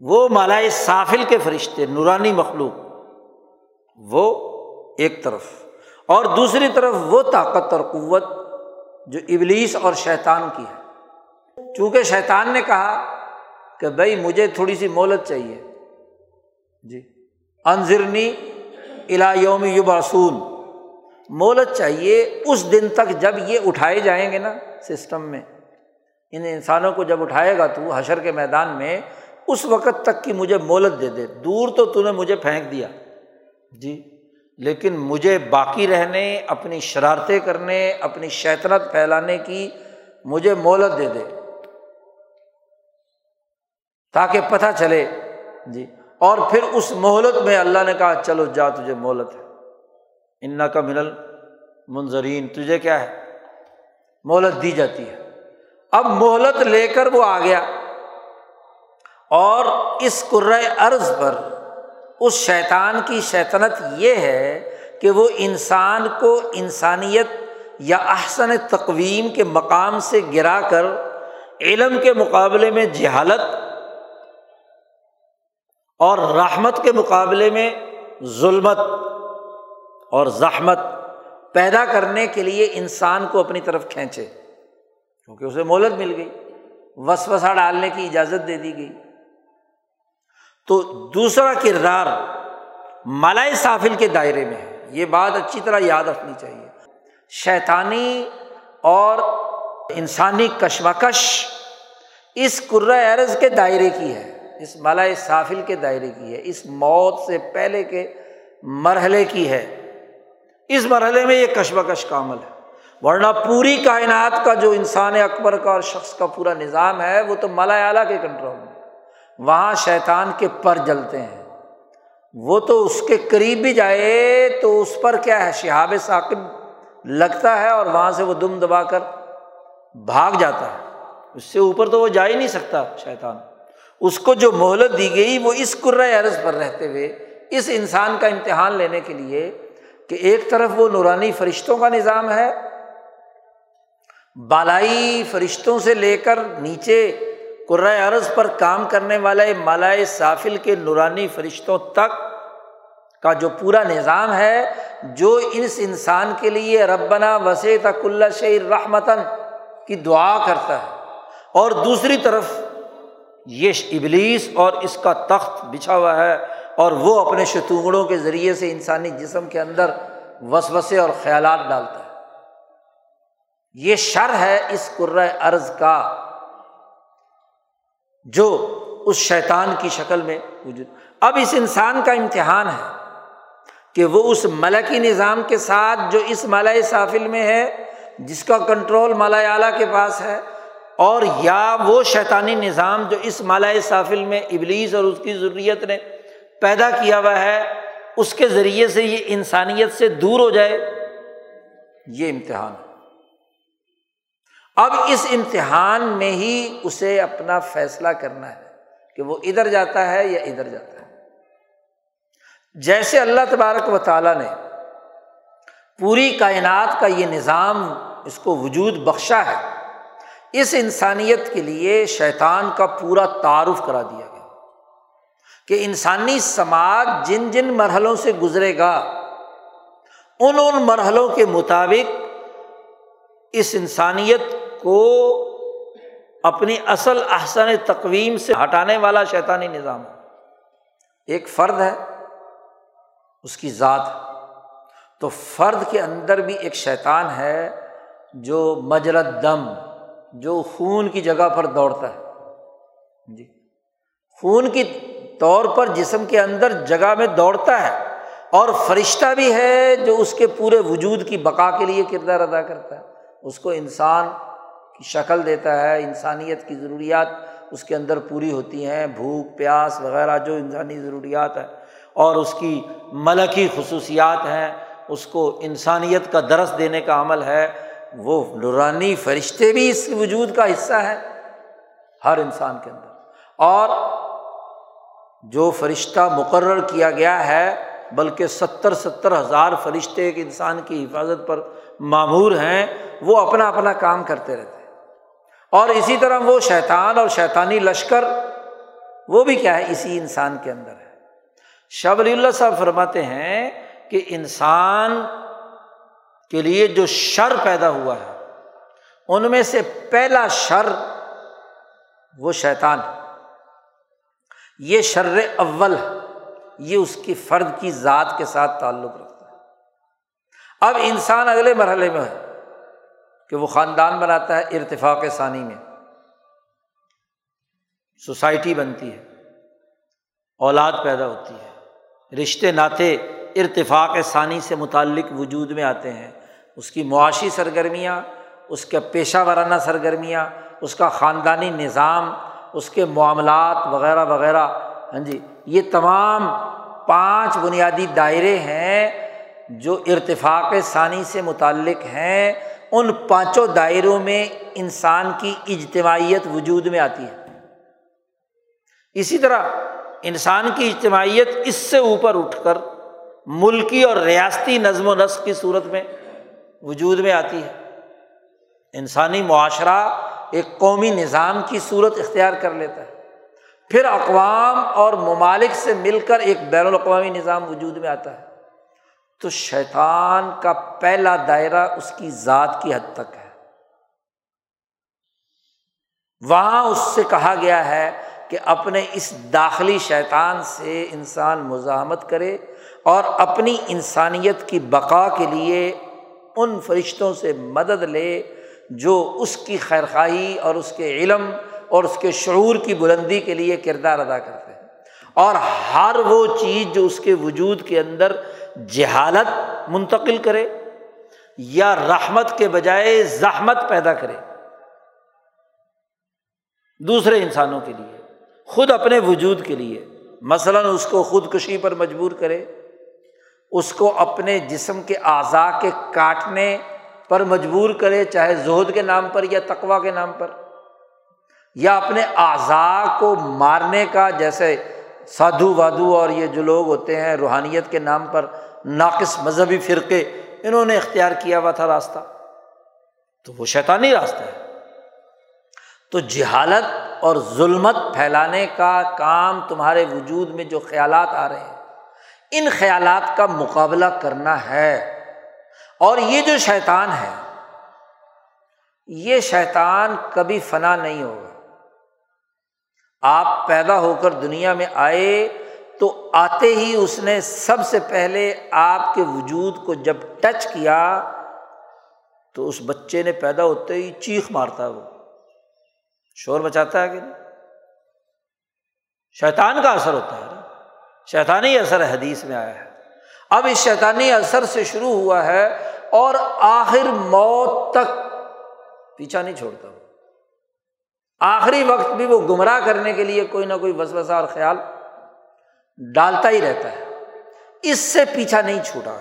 وہ مالائے سافل کے فرشتے، نورانی مخلوق، وہ ایک طرف۔ اور دوسری طرف وہ طاقت اور قوت جو ابلیس اور شیطان کی ہے۔ چونکہ شیطان نے کہا کہ بھائی مجھے تھوڑی سی مہلت چاہیے۔ جی۔ انضرنی یوم یبرسون مہلت چاہیے اس دن تک جب یہ اٹھائے جائیں گے نا۔ سسٹم میں۔ ان انسانوں کو جب اٹھائے گا تو حشر کے میدان میں اس وقت تک کی مجھے مولت دے دے۔ دور تو تو نے مجھے پھینک دیا۔ جی۔ لیکن مجھے باقی رہنے، اپنی شرارتیں کرنے، اپنی شیطنت پھیلانے کی مجھے مہلت دے دے۔ تاکہ پتہ چلے۔ جی۔ اور پھر اس مہلت میں اللہ نے کہا، چلو جا، تجھے مہلت ہے۔ ان کا منل منظرین، تجھے کیا ہے؟ مہلت دی جاتی ہے۔ اب مہلت لے کر وہ آ گیا اور اس عرض پر اس شیطان کی شیطنت یہ ہے کہ وہ انسان کو انسانیت یا احسن تقویم کے مقام سے گرا کر علم کے مقابلے میں جہالت اور رحمت کے مقابلے میں ظلمت اور زحمت پیدا کرنے کے لیے انسان کو اپنی طرف کھینچے۔ کیونکہ اسے مہلت مل گئی، وسوسہ ڈالنے کی اجازت دے دی گئی۔ تو دوسرا کردار ملائے سافل کے دائرے میں ہے۔ یہ بات اچھی طرح یاد رکھنی چاہیے۔ شیطانی اور انسانی کشمکش اس عرض کے دائرے کی ہے، اس ملائے سافل کے دائرے کی ہے۔ اس موت سے پہلے کے مرحلے کی ہے۔ اس مرحلے میں یہ کشمکش کا عمل ہے۔ ورنہ پوری کائنات کا جو انسان اکبر کا اور شخص کا پورا نظام ہے، وہ تو مالا اعلیٰ کے کنٹرول میں۔ وہاں شیطان کے پر جلتے ہیں۔ وہ تو اس کے قریب بھی جائے تو اس پر کیا ہے؟ شہاب ثاقب لگتا ہے اور وہاں سے وہ دم دبا کر بھاگ جاتا ہے۔ اس سے اوپر تو وہ جا ہی نہیں سکتا شیطان۔ اس کو جو مہلت دی گئی وہ اس عرض پر رہتے ہوئے، اس انسان کا امتحان لینے کے لیے کہ ایک طرف وہ نورانی فرشتوں کا نظام ہے، بالائی فرشتوں سے لے کر نیچے عرض پر کام کرنے والے مالائے سافل کے نورانی فرشتوں تک کا جو پورا نظام ہے، جو اس انسان کے لیے ربنا وسیع کل شعر رحمتن کی دعا کرتا ہے۔ اور دوسری طرف یہ ابلیس اور اس کا تخت بچھا ہوا ہے۔ اور وہ اپنے شتونگڑوں کے ذریعے سے انسانی جسم کے اندر وسوسے اور خیالات ڈالتا ہے۔ یہ شر ہے اس عرض کا جو اس شیطان کی شکل میں وجود۔ اب اس انسان کا امتحان ہے کہ وہ اس ملکی نظام کے ساتھ جو اس مالا سافل میں ہے، جس کا کنٹرول مالا اعلیٰ کے پاس ہے، اور یا وہ شیطانی نظام جو اس مالا سافل میں ابلیس اور اس کی ضروریت نے پیدا کیا ہوا ہے، اس کے ذریعے سے یہ انسانیت سے دور ہو جائے، یہ امتحان ہے۔ اب اس امتحان میں ہی اسے اپنا فیصلہ کرنا ہے کہ وہ ادھر جاتا ہے یا ادھر جاتا ہے۔ جیسے اللہ تبارک و تعالیٰ نے پوری کائنات کا یہ نظام اس کو وجود بخشا ہے، اس انسانیت کے لیے شیطان کا پورا تعارف کرا دیا۔ گیا کہ انسانی سماج جن جن مرحلوں سے گزرے گا، ان ان مرحلوں کے مطابق اس انسانیت کو اپنی اصل احسن تقویم سے ہٹانے والا شیطانی نظام ہے۔ ایک فرد ہے، اس کی ذات تو فرد کے اندر بھی ایک شیطان ہے جو مجرت دم، جو خون کی جگہ پر دوڑتا ہے۔ جی خون کی طور پر جسم کے اندر جگہ میں دوڑتا ہے اور فرشتہ بھی ہے جو اس کے پورے وجود کی بقا کے لیے کردار ادا کرتا ہے۔ اس کو انسان کی شکل دیتا ہے، انسانیت کی ضروریات اس کے اندر پوری ہوتی ہیں، بھوک، پیاس وغیرہ جو انسانی ضروریات ہے اور اس کی ملکی خصوصیات ہیں، اس کو انسانیت کا درس دینے کا عمل ہے۔ وہ نورانی فرشتے بھی اس وجود کا حصہ ہیں ہر انسان کے اندر۔ اور جو فرشتہ مقرر کیا گیا ہے، بلکہ ستر ستر ہزار فرشتے ایک انسان کی حفاظت پر معمور ہیں، وہ اپنا اپنا کام کرتے رہتے ہیں۔ اور اسی طرح وہ شیطان اور شیطانی لشکر، وہ بھی کیا ہے، اسی انسان کے اندر ہے۔ شاہ ولی اللہ صاحب فرماتے ہیں کہ انسان کے لیے جو شر پیدا ہوا ہے، ان میں سے پہلا شر وہ شیطان ہے۔ یہ شر اول ہے، یہ اس کی فرد کی ذات کے ساتھ تعلق رکھتا ہے۔ اب انسان اگلے مرحلے میں ہے کہ وہ خاندان بناتا ہے ارتفاق ثانی میں۔ سوسائٹی بنتی ہے، اولاد پیدا ہوتی ہے۔ رشتے ناطے ارتفاق ثانی سے متعلق وجود میں آتے ہیں۔ اس کی معاشی سرگرمیاں، اس کے پیشہ ورانہ سرگرمیاں، اس کا خاندانی نظام اس کے معاملات وغیرہ وغیرہ۔ ہاں جی یہ تمام پانچ بنیادی دائرے ہیں جو ارتفاق ثانی سے متعلق ہیں۔ ان پانچوں دائروں میں انسان کی اجتماعیت وجود میں آتی ہے۔ اسی طرح انسان کی اجتماعیت اس سے اوپر اٹھ کر ملکی اور ریاستی نظم و نسق کی صورت میں وجود میں آتی ہے۔ انسانی معاشرہ ایک قومی نظام کی صورت اختیار کر لیتا ہے۔ پھر اقوام اور ممالک سے مل کر ایک بین الاقوامی نظام وجود میں آتا ہے۔ تو شیطان کا پہلا دائرہ اس کی ذات کی حد تک ہے۔ وہاں اس سے کہا گیا ہے کہ اپنے اس داخلی شیطان سے انسان مزاحمت کرے اور اپنی انسانیت کی بقا کے لیے ان فرشتوں سے مدد لے جو اس کی خیرخواہی اور اس کے علم اور اس کے شعور کی بلندی کے لیے کردار ادا کرتے ہیں۔ اور ہر وہ چیز جو اس کے وجود کے اندر جہالت منتقل کرے یا رحمت کے بجائے زحمت پیدا کرے دوسرے انسانوں کے لیے، خود اپنے وجود کے لیے، مثلاً اس کو خودکشی پر مجبور کرے، اس کو اپنے جسم کے اعضاء کے کاٹنے پر مجبور کرے، چاہے زہد کے نام پر یا تقوا کے نام پر، یا اپنے اعضاء کو مارنے کا، جیسے سادھو وادو اور یہ جو لوگ ہوتے ہیں روحانیت کے نام پر، ناقص مذہبی فرقے، انہوں نے اختیار کیا ہوا تھا راستہ۔ تو وہ شیطانی راستہ ہے۔ تو جہالت اور ظلمت پھیلانے کا کام تمہارے وجود میں جو خیالات آ رہے ہیں، ان خیالات کا مقابلہ کرنا ہے۔ اور یہ جو شیطان ہے، یہ شیطان کبھی فنا نہیں ہوگا۔ آپ پیدا ہو کر دنیا میں آئے تو آتے ہی اس نے سب سے پہلے آپ کے وجود کو جب ٹچ کیا تو اس بچے نے پیدا ہوتے ہی چیخ مارتا ہے وہ۔ شور بچاتا ہے کہ نہیں؟ شیطان کا اثر ہوتا ہے۔ شیطانی اثر حدیث میں آیا ہے۔ اب اس شیطانی اثر سے شروع ہوا ہے اور آخر موت تک پیچھا نہیں چھوڑتا وہ۔ آخری وقت بھی وہ گمراہ کرنے کے لیے کوئی نہ کوئی وسوسا اور خیال ڈالتا ہی رہتا ہے۔ اس سے پیچھا نہیں چھوٹا۔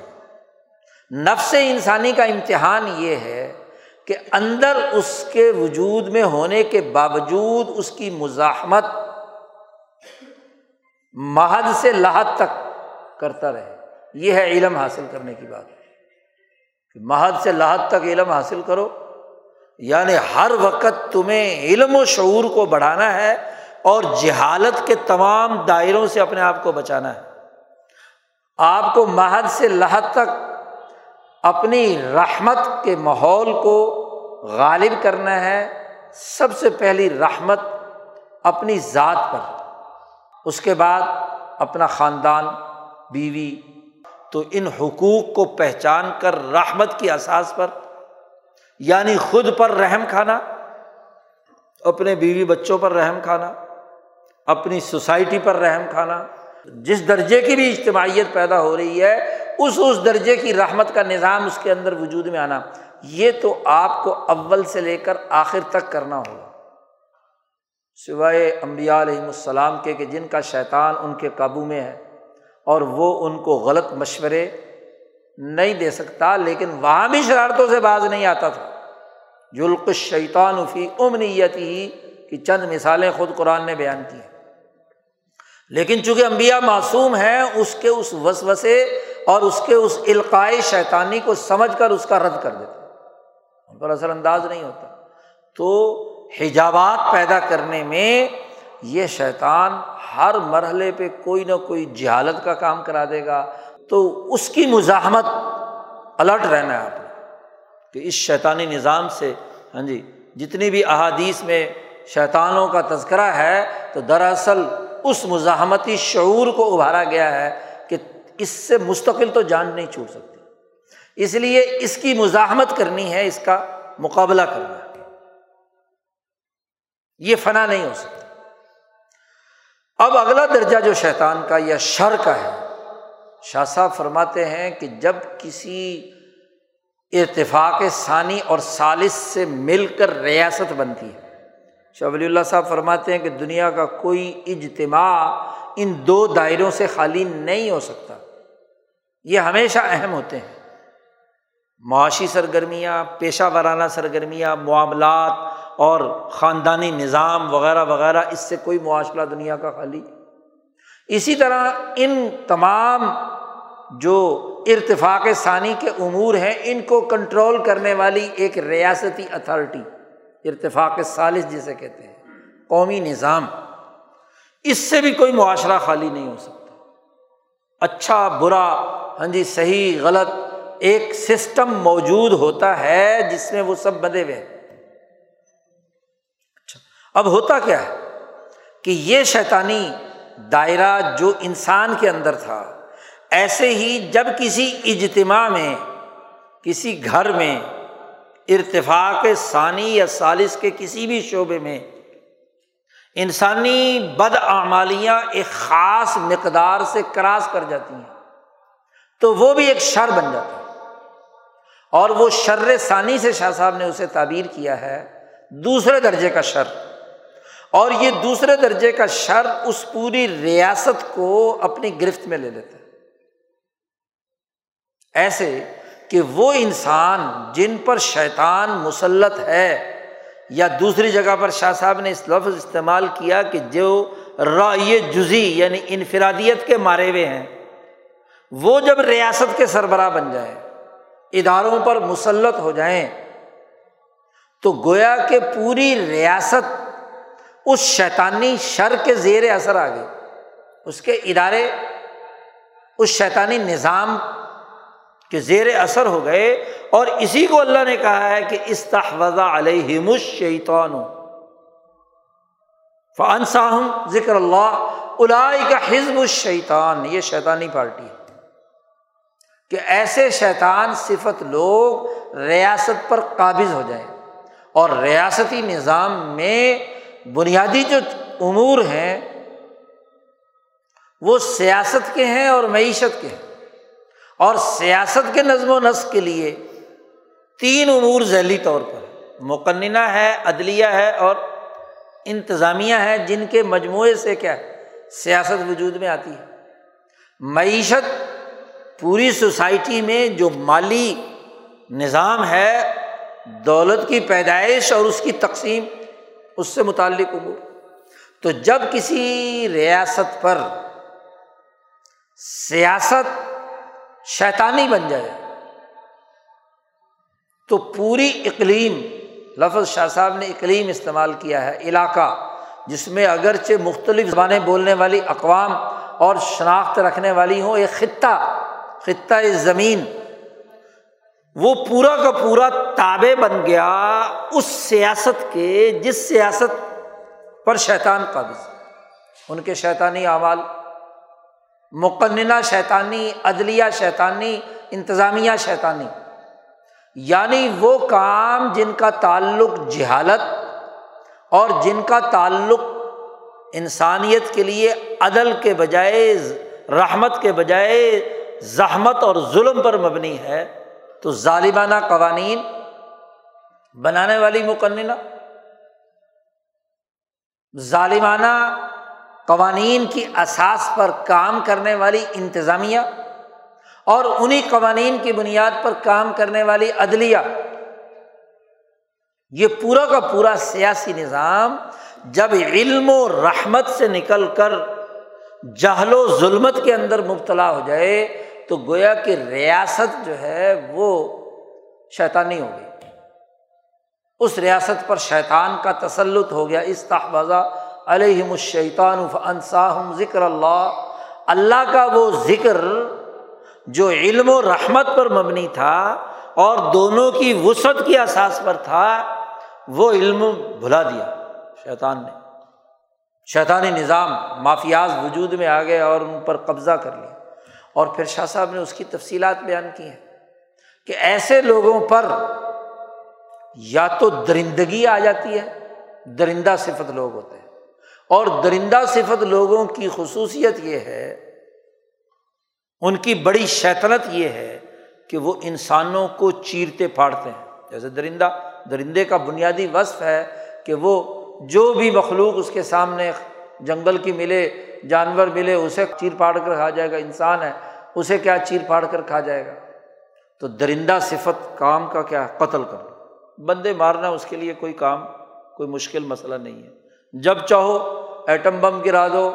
نفس انسانی کا امتحان یہ ہے کہ اندر اس کے وجود میں ہونے کے باوجود اس کی مزاحمت محد سے لاحت تک کرتا رہے۔ یہ ہے علم حاصل کرنے کی بات محد سے لاحت تک علم حاصل کرو یعنی ہر وقت تمہیں علم و شعور کو بڑھانا ہے اور جہالت کے تمام دائروں سے اپنے آپ کو بچانا ہے۔ آپ کو محد سے لحد تک اپنی رحمت کے ماحول کو غالب کرنا ہے۔ سب سے پہلی رحمت اپنی ذات پر، اس کے بعد اپنا خاندان، بیوی تو ان حقوق کو پہچان کر رحمت کی اساس پر یعنی خود پر رحم کھانا، اپنے بیوی بچوں پر رحم کھانا، اپنی سوسائٹی پر رحم کھانا۔ جس درجے کی بھی اجتماعیت پیدا ہو رہی ہے، اس اس درجے کی رحمت کا نظام اس کے اندر وجود میں آنا۔ یہ تو آپ کو اول سے لے کر آخر تک کرنا ہوگا۔ سوائے امبیا علیہم السلام کے کہ جن کا شیطان ان کے قابو میں ہے۔ اور وہ ان کو غلط مشورے نہیں دے سکتا، لیکن وہاں بھی شرارتوں سے باز نہیں آتا تھا۔ جلق شیطان فی امنیت ہی کی چند مثالیں خود قرآن نے بیان کی ہیں۔ لیکن چونکہ امبیا معصوم ہیں، اس کے اس وسوسے اور اس کے اس القائے شیطانی کو سمجھ کر اس کا رد کر دیتے ان پر اثر انداز نہیں ہوتا۔ تو حجابات پیدا کرنے میں یہ شیطان ہر مرحلے پہ کوئی نہ کوئی جہالت کا کام کرا دے گا۔ تو اس کی مزاحمت الرٹ رہنا ہے آپ نے کہ اس شیطانی نظام سے ہاں جی جتنی بھی احادیث میں شیطانوں کا تذکرہ ہے، تو دراصل اس مزاحمتی شعور کو ابھارا گیا ہے کہ اس سے مستقل تو جان نہیں چھوٹ سکتی۔ اس لیے اس کی مزاحمت کرنی ہے، اس کا مقابلہ کرنا ہے۔ یہ فنا نہیں ہو سکتا۔ اب اگلا درجہ جو شیطان کا یا شر کا ہے، شاہ صاحب فرماتے ہیں کہ جب کسی ارتفاق ثانی اور سالس سے مل کر ریاست بنتی ہے، شاہ ولی اللہ صاحب فرماتے ہیں کہ دنیا کا کوئی اجتماع ان دو دائروں سے خالی نہیں ہو سکتا۔ یہ ہمیشہ اہم ہوتے ہیں۔ معاشی سرگرمیاں، پیشہ ورانہ سرگرمیاں، معاملات اور خاندانی نظام وغیرہ وغیرہ، اس سے کوئی معاشرہ دنیا کا خالی اسی طرح ان تمام جو ارتفاق ثانی کے امور ہیں، ان کو کنٹرول کرنے والی ایک ریاستی اتھارٹی، ارتفاق سالس جسے کہتے ہیں، قومی نظام۔ اس سے بھی کوئی معاشرہ خالی نہیں ہو سکتا۔ اچھا برا ہاں جی صحیح، غلط، ایک سسٹم موجود ہوتا ہے جس میں وہ سب بدے ہوئے اچھا اب ہوتا کیا ہے کہ یہ شیطانی دائرہ جو انسان کے اندر تھا، ایسے ہی جب کسی اجتماع میں، کسی گھر میں، ارتفاق ثانی یا سالس کے کسی بھی شعبے میں انسانی بد اعمالیاں ایک خاص مقدار سے کراس کر جاتی ہیں، تو وہ بھی ایک شر بن جاتا ہے۔ اور وہ شر ثانی سے شاہ صاحب نے اسے تعبیر کیا ہے، دوسرے درجے کا شر۔ اور یہ دوسرے درجے کا شر اس پوری ریاست کو اپنی گرفت میں لے لیتا ہے۔ ایسے کہ وہ انسان جن پر شیطان مسلط ہے یا دوسری جگہ پر شاہ صاحب نے اس لفظ استعمال کیا کہ جو رائے جزی یعنی انفرادیت کے مارے ہوئے ہیں، وہ جب ریاست کے سربراہ بن جائیں اداروں پر مسلط ہو جائیں، تو گویا کہ پوری ریاست اس شیطانی شر کے زیر اثر آ گئی۔ اس کے ادارے، اس شیطانی نظام کے زیر اثر ہو گئے اور اسی کو اللہ نے کہا ہے کہ استحوذہ علیہ الشیطان۔ فنساہم ذکر اللہ الائی کا حزب الشیطان، یہ شیطانی پارٹی ہے۔ کہ ایسے شیطان صفت لوگ ریاست پر قابض ہو جائیں اور ریاستی نظام میں بنیادی جو امور ہیں، وہ سیاست کے ہیں اور معیشت کے ہیں۔ اور سیاست کے نظم و نسق کے لیے تین امور ذیلی طور پر۔ مقننہ ہے، عدلیہ ہے اور انتظامیہ ہے، جن کے مجموعے سے کیا سیاست وجود میں آتی ہے۔ معیشت پوری سوسائٹی میں جو مالی نظام ہے، دولت کی پیدائش اور اس کی تقسیم اس سے متعلق امور۔ تو جب کسی ریاست پر سیاست شیطانی بن جائے، تو پوری اقلیم، لفظ شاہ صاحب نے اقلیم استعمال کیا ہے، علاقہ، جس میں اگرچہ مختلف زبانیں بولنے والی اقوام اور شناخت رکھنے والی ہوں، ایک خطہ خطۂ زمین وہ پورا کا پورا تابے بن گیا اس سیاست کے، جس سیاست پر شیطان قابض ان کے شیطانی اعمال، مقننہ شیطانی، عدلیہ شیطانی، انتظامیہ شیطانی۔ یعنی وہ کام جن کا تعلق جہالت اور جن کا تعلق انسانیت کے لیے عدل کے بجائے، رحمت کے بجائے زحمت اور ظلم پر مبنی ہے۔ تو ظالمانہ قوانین بنانے والی مقننہ۔ ظالمانہ قوانین کی اساس پر کام کرنے والی انتظامیہ اور انہیں قوانین کی بنیاد پر کام کرنے والی عدلیہ۔ یہ پورا کا پورا سیاسی نظام جب علم و رحمت سے نکل کر جہل و ظلمت کے اندر مبتلا ہو جائے تو گویا کہ ریاست جو ہے وہ شیطانی ہو گئی۔ اس ریاست پر شیطان کا تسلط ہو گیا۔ اس تحفظہ علیہم الشیطان انصاہم ذکر اللہ۔ اللہ کا وہ ذکر جو علم و رحمت پر مبنی تھا اور دونوں کی وسعت کی احساس پر تھا، وہ علم بھلا دیا شیطان نے۔ شیطانی نظام، مافیاز وجود میں آ گئے اور ان پر قبضہ کر لیا۔ اور پھر شاہ صاحب نے اس کی تفصیلات بیان کی ہیں کہ ایسے لوگوں پر یا تو درندگی آ جاتی ہے، درندہ صفت لوگ ہوتے ہیں۔ اور درندہ صفت لوگوں کی خصوصیت یہ ہے، ان کی بڑی شیطنت یہ ہے کہ وہ انسانوں کو چیرتے پھاڑتے ہیں۔ جیسے درندہ، درندے کا بنیادی وصف ہے کہ وہ جو بھی مخلوق اس کے سامنے جنگل کی ملے جانور ملے، اسے چیر پھاڑ کر کھا جائے گا، انسان ہے، اسے کیا چیر پھاڑ کر کھا جائے گا؟ تو درندہ صفت کام کا کیا قتل کر لو بندے مارنا اس کے لیے کوئی کام، کوئی مشکل مسئلہ نہیں ہے۔ جب چاہو، ایٹم بم گرا دو۔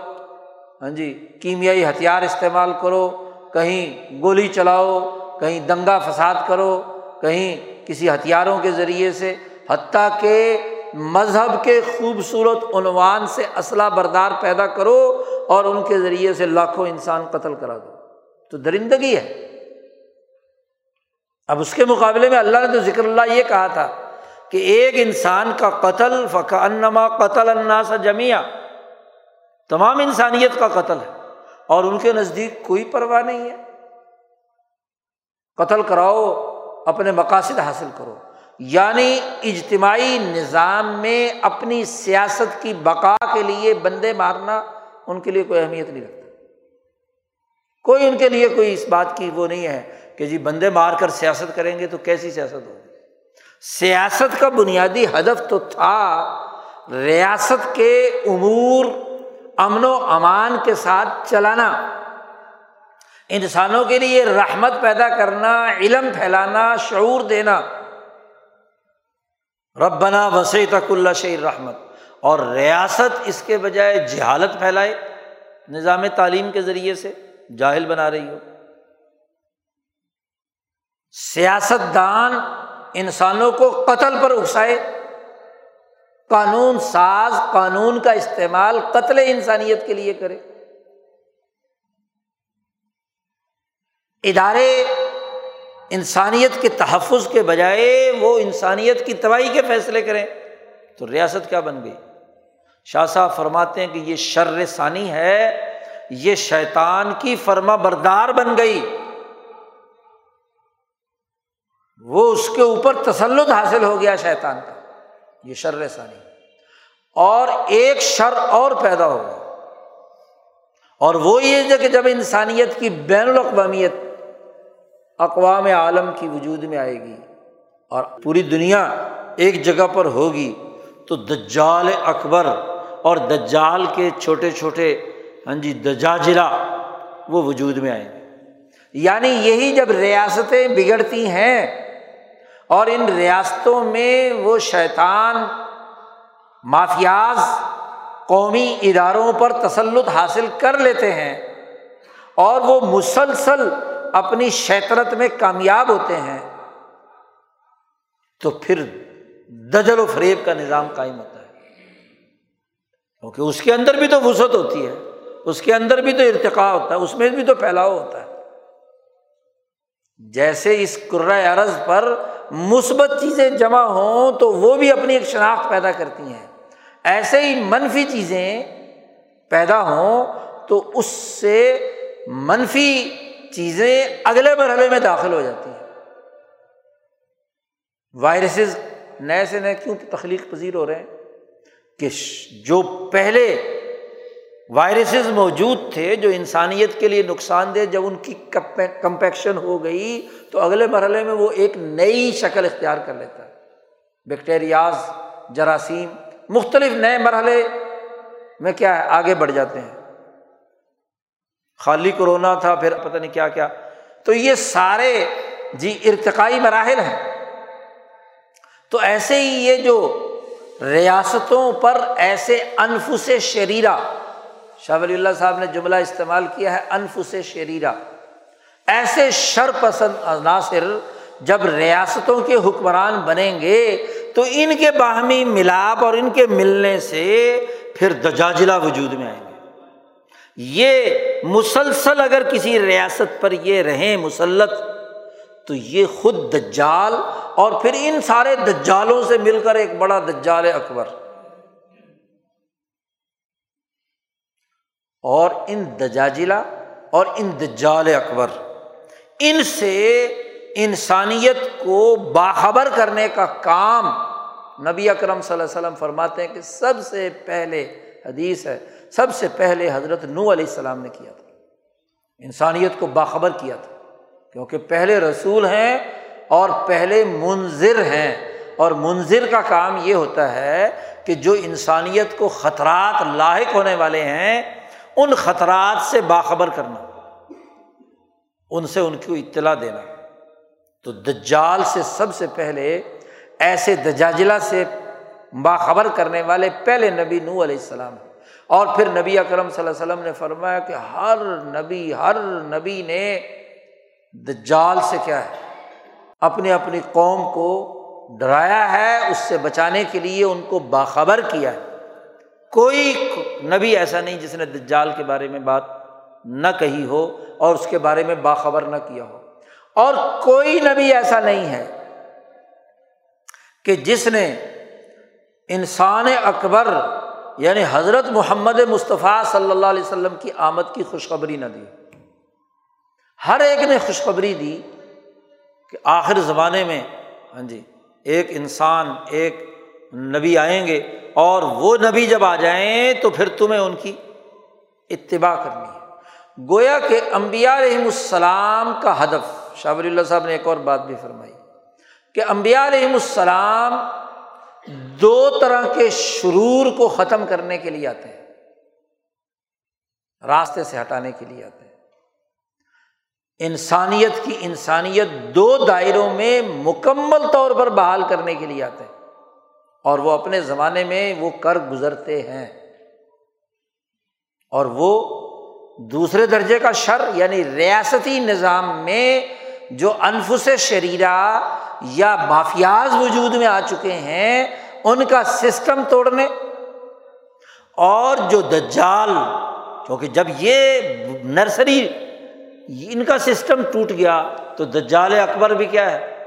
ہاں جی کیمیائی ہتھیار استعمال کرو۔ کہیں گولی چلاؤ، کہیں دنگا فساد کرو۔ کہیں کسی ہتھیاروں کے ذریعے سے۔ حتیٰ کہ مذہب کے خوبصورت عنوان سے اسلحہ بردار پیدا کرو اور ان کے ذریعے سے لاکھوں انسان قتل کرا دو۔ تو درندگی ہے۔ اب اس کے مقابلے میں اللہ نے تو ذکر اللہ یہ کہا تھا کہ ایک انسان کا قتل فقا انما قتل الناس جمیا تمام انسانیت کا قتل ہے اور ان کے نزدیک کوئی پرواہ نہیں ہے۔ قتل کراؤ، اپنے مقاصد حاصل کرو۔ یعنی اجتماعی نظام میں اپنی سیاست کی بقا کے لیے بندے مارنا ان کے لیے کوئی اہمیت نہیں رکھتا۔ کوئی ان کے لیے کوئی اس بات کی وہ نہیں ہے کہ جی بندے مار کر سیاست کریں گے تو کیسی سیاست ہوگی؟ سیاست کا بنیادی ہدف تو تھا ریاست کے امور، امن و امان کے ساتھ چلانا۔ انسانوں کے لیے رحمت پیدا کرنا، علم پھیلانا، شعور دینا۔ ربنا وسیع تک اللہ شعر رحمت۔ اور ریاست اس کے بجائے جہالت پھیلائے نظام تعلیم کے ذریعے سے، جاہل بنا رہی ہو۔ سیاست دان انسانوں کو قتل پر اکسائے۔ قانون ساز، قانون کا استعمال قتل انسانیت کے لیے کرے۔ ادارے انسانیت کے تحفظ کے بجائے وہ انسانیت کی تباہی کے فیصلے کریں۔ تو ریاست کیا بن گئی؟ شاہ صاحب فرماتے ہیں کہ یہ شر ثانی ہے، یہ شیطان کی فرما بردار بن گئی۔ وہ اس کے اوپر تسلط حاصل ہو گیا شیطان کا، یہ شر ثانی۔ اور ایک شر اور پیدا ہوگا اور وہ یہ کہ جب انسانیت کی بین الاقوامیت اقوام عالم کی وجود میں آئے گی اور پوری دنیا ایک جگہ پر ہوگی تو دجال اکبر اور دجال کے چھوٹے چھوٹے ہاں جی دجاجرا وہ وجود میں آئیں گے۔ یعنی یہی جب ریاستیں بگڑتی ہیں اور ان ریاستوں میں وہ شیطان، مافیاز قومی اداروں پر تسلط حاصل کر لیتے ہیں اور وہ مسلسل اپنی شیطرت میں کامیاب ہوتے ہیں، تو پھر دجل و فریب کا نظام قائم ہوتا ہے۔ کیونکہ اس کے اندر بھی تو وسعت ہوتی ہے، اس کے اندر بھی تو ارتقا ہوتا ہے، اس میں بھی تو پھیلاؤ ہوتا ہے۔ جیسے اس عرض پر مثبت چیزیں جمع ہوں، تو وہ بھی اپنی ایک شناخت پیدا کرتی ہیں۔ ایسے ہی منفی چیزیں پیدا ہوں، تو اس سے منفی چیزیں اگلے مرحلے میں داخل ہو جاتی ہیں۔ وائرسز نئے سے نئے کیوں تخلیق پذیر ہو رہے ہیں؟ کہ جو پہلے وائرسز موجود تھے، جو انسانیت کے لیے نقصان دہ، جب ان کی کمپیکشن ہو گئی، تو اگلے مرحلے میں وہ ایک نئی شکل اختیار کر لیتا ہے۔ بیکٹیریاز، جراثیم، مختلف نئے مرحلے میں کیا ہے؟ آگے بڑھ جاتے ہیں۔ خالی کرونا تھا، پھر پتہ نہیں کیا کیا۔ تو یہ سارے جی ارتقائی مراحل ہیں۔ تو ایسے ہی یہ جو ریاستوں پر ایسے انفس شریرا شاہ ولی اللہ صاحب نے جملہ استعمال کیا ہے، انفس شریرا ایسے شر پسند عناصر جب ریاستوں کے حکمران بنیں گے، تو ان کے باہمی ملاپ اور ان کے ملنے سے پھر دجاجلا وجود میں آئیں گے۔ یہ مسلسل اگر کسی ریاست پر یہ رہیں مسلط، تو یہ خود دجال اور پھر ان سارے دجالوں سے مل کر ایک بڑا دجال اکبر۔ اور ان دجاجلا اور ان دجال اکبر، ان سے انسانیت کو باخبر کرنے کا کام نبی اکرم صلی اللہ علیہ وسلم فرماتے ہیں کہ سب سے پہلے حدیث ہے۔ سب سے پہلے حضرت نو علیہ السلام نے کیا تھا۔ انسانیت کو باخبر کیا تھا۔ کیونکہ پہلے رسول ہیں اور پہلے منظر ہیں۔ اور منظر کا کام یہ ہوتا ہے کہ جو انسانیت کو خطرات لاحق ہونے والے ہیں، ان خطرات سے باخبر کرنا۔ ان سے ان کو اطلاع دینا۔ تو دجال سے سب سے پہلے، ایسے دجاجلا سے باخبر کرنے والے پہلے نبی نو علیہ السلام ہیں۔ اور پھر نبی اکرم صلی اللہ علیہ وسلم نے فرمایا کہ ہر نبی ہر نبی نے دجال سے کیا ہے؟ اپنی اپنی قوم کو ڈرایا ہے، اس سے بچانے کے لیے ان کو باخبر کیا ہے۔ کوئی نبی ایسا نہیں جس نے دجال کے بارے میں بات نہ کہی ہو اور اس کے بارے میں باخبر نہ کیا ہو۔ اور کوئی نبی ایسا نہیں ہے کہ جس نے انسان اکبر یعنی حضرت محمد مصطفیٰ صلی اللہ علیہ وسلم کی آمد کی خوشخبری نہ دی۔ ہر ایک نے خوشخبری دی کہ آخر زمانے میں ہاں جی ایک انسان، ایک نبی آئیں گے اور وہ نبی جب آ جائیں تو پھر تمہیں ان کی اتباع کرنی ہے۔ گویا کہ امبیا علیہم السلام کا ہدف، شاہ ولی اللہ صاحب نے ایک اور بات بھی فرمائی کہ امبیا علیہم السلام دو طرح کے شرور کو ختم کرنے کے لیے آتے ہیں، راستے سے ہٹانے کے لیے آتے ہیں۔ انسانیت کی انسانیت دو دائروں میں مکمل طور پر بحال کرنے کے لیے آتے ہیں، اور وہ اپنے زمانے میں وہ کر گزرتے ہیں۔ اور وہ دوسرے درجے کا شر یعنی ریاستی نظام میں جو انفس شریرا یا مافیاز وجود میں آ چکے ہیں ان کا سسٹم توڑنے اور جو دجال کیونکہ جب یہ نرسری ان کا سسٹم ٹوٹ گیا تو دجال اکبر بھی کیا ہے؟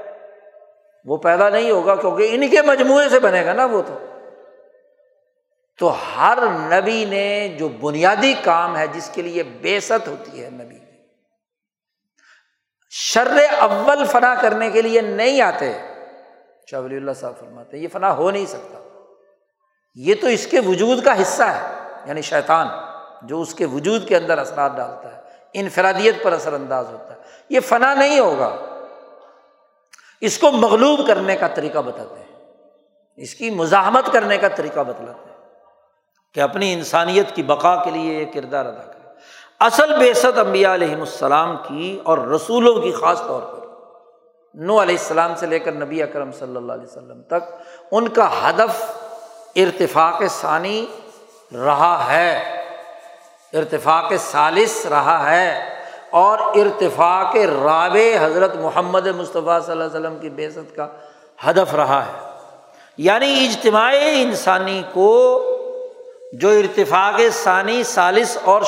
وہ پیدا نہیں ہوگا کیونکہ ان کے مجموعے سے بنے گا نا وہ تو۔ تو ہر نبی نے جو بنیادی کام ہے جس کے لیے بےست ہوتی ہے نبی، شر اول فنا کرنے کے لیے نہیں آتے۔ شاہ ولی اللہ صاحب فرماتے یہ فنا ہو نہیں سکتا۔ یہ تو اس کے وجود کا حصہ ہے یعنی شیطان جو اس کے وجود کے اندر اثرات ڈالتا ہے، انفرادیت پر اثر انداز ہوتا ہے۔ یہ فنا نہیں ہوگا۔ اس کو مغلوب کرنے کا طریقہ بتاتے ہیں۔ اس کی مزاحمت کرنے کا طریقہ بتلاتے ہیں کہ اپنی انسانیت کی بقا کے لیے یہ کردار ادا کرے اصل بےسط امبیا علیہم السلام کی اور رسولوں کی خاص طور پر نو علیہ السلام سے لے کر نبی اکرم صلی اللہ علیہ وسلم تک ان کا ہدف ارتفاق ثانی رہا ہے۔ ارتفاق ثالث رہا ہے اور ارتفاق راب حضرت محمد مصطفیٰ صلی اللہ علیہ وسلم کی بےست کا ہدف رہا ہے۔ یعنی اجتماعی انسانی کو جو ارتفاق ثانی، ثالث اور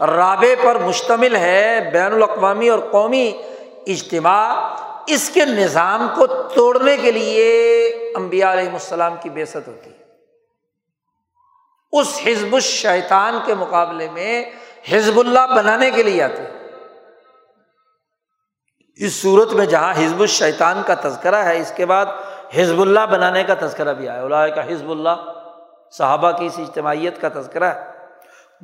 رابع پر مشتمل ہے، بین الاقوامی اور قومی اجتماع اس کے نظام کو توڑنے کے لیے امبیا علیہم السلام کی بےست ہوتی ہے۔ اس حزب الشیطان کے مقابلے میں حزب اللہ بنانے کے لیے آتے اس صورت میں جہاں حزب الشیطان کا تذکرہ ہے، اس کے بعد حزب اللہ بنانے کا تذکرہ بھی آیا۔ اللہ کا حزب اللہ، صحابہ کی اس اجتماعیت کا تذکرہ ہے۔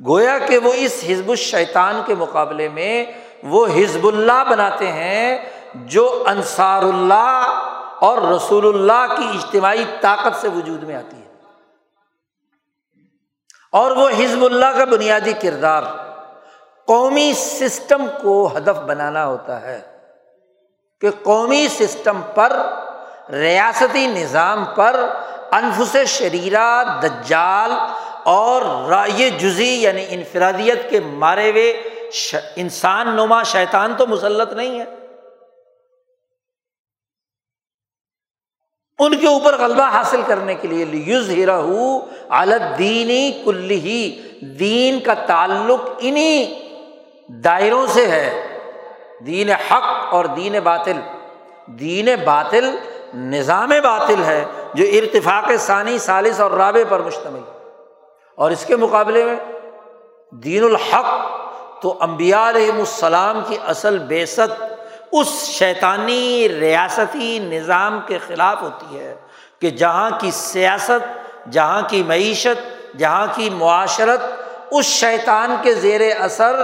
گویا کہ وہ اس حزب الشیطان کے مقابلے میں وہ حزب اللہ بناتے ہیں جو انصار اللہ اور رسول اللہ کی اجتماعی طاقت سے وجود میں آتی ہے۔ اور وہ حزب اللہ کا بنیادی کردار، قومی سسٹم کو ہدف بنانا ہوتا ہے کہ قومی سسٹم پر، ریاستی نظام پر انفس شریرہ، دجال اور رائے جزی یعنی انفرادیت کے مارے ہوئے انسان نما شیطان تو مسلط نہیں ہے۔ ان کے اوپر غلبہ حاصل کرنے کے لیے یوز ہیرا الدینی کل ہی دین کا تعلق انہیں دائروں سے ہے۔ دین حق اور دین باطل۔ دین باطل نظام باطل ہے جو ارتفاق ثانی سالس اور رابع پر مشتمل اور اس کے مقابلے میں دین الحق تو امبیا علیہم السلام کی اصل بیست اس شیطانی ریاستی نظام کے خلاف ہوتی ہے کہ جہاں کی سیاست، جہاں کی معیشت، جہاں کی معاشرت اس شیطان کے زیر اثر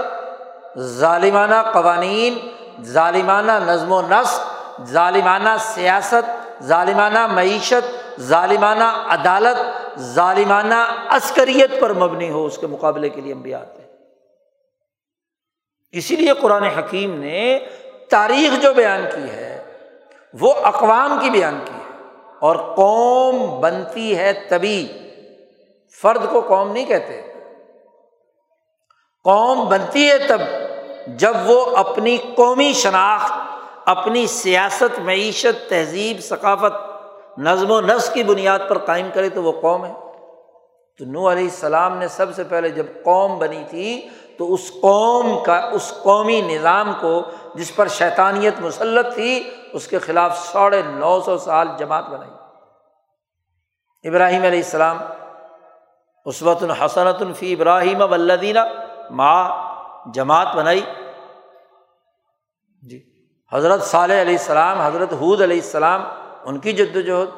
ظالمانہ قوانین، ظالمانہ نظم و نسق، ظالمانہ سیاست، ظالمانہ معیشت، ظالمانہ عدالت، ظالمانہ عسکریت پر مبنی ہو اس کے مقابلے کے لیے ہم بھی آتے ہیں۔ اسی لیے قرآن حکیم نے تاریخ جو بیان کی ہے، وہ اقوام کی بیان کی ہے۔ اور قوم بنتی ہے تبھی۔ فرد کو قوم نہیں کہتے۔ قوم بنتی ہے تب جب وہ اپنی قومی شناخت، اپنی سیاست، معیشت، تہذیب، ثقافت، نظم و نسق کی بنیاد پر قائم کرے تو وہ قوم ہے۔ تو نو علیہ السلام نے سب سے پہلے جب قوم بنی تھی تو اس قوم کا، اس قومی نظام کو جس پر شیطانیت مسلط تھی، اس کے خلاف ساڑھے نو سو سال جماعت بنائی۔ ابراہیم علیہ السلام عصوت الحسنت الفی ابراہیم ولدینہ ماں جماعت بنائی۔ جی حضرت صالح علیہ السلام، حضرت حود علیہ السلام، ان کی جد وجہد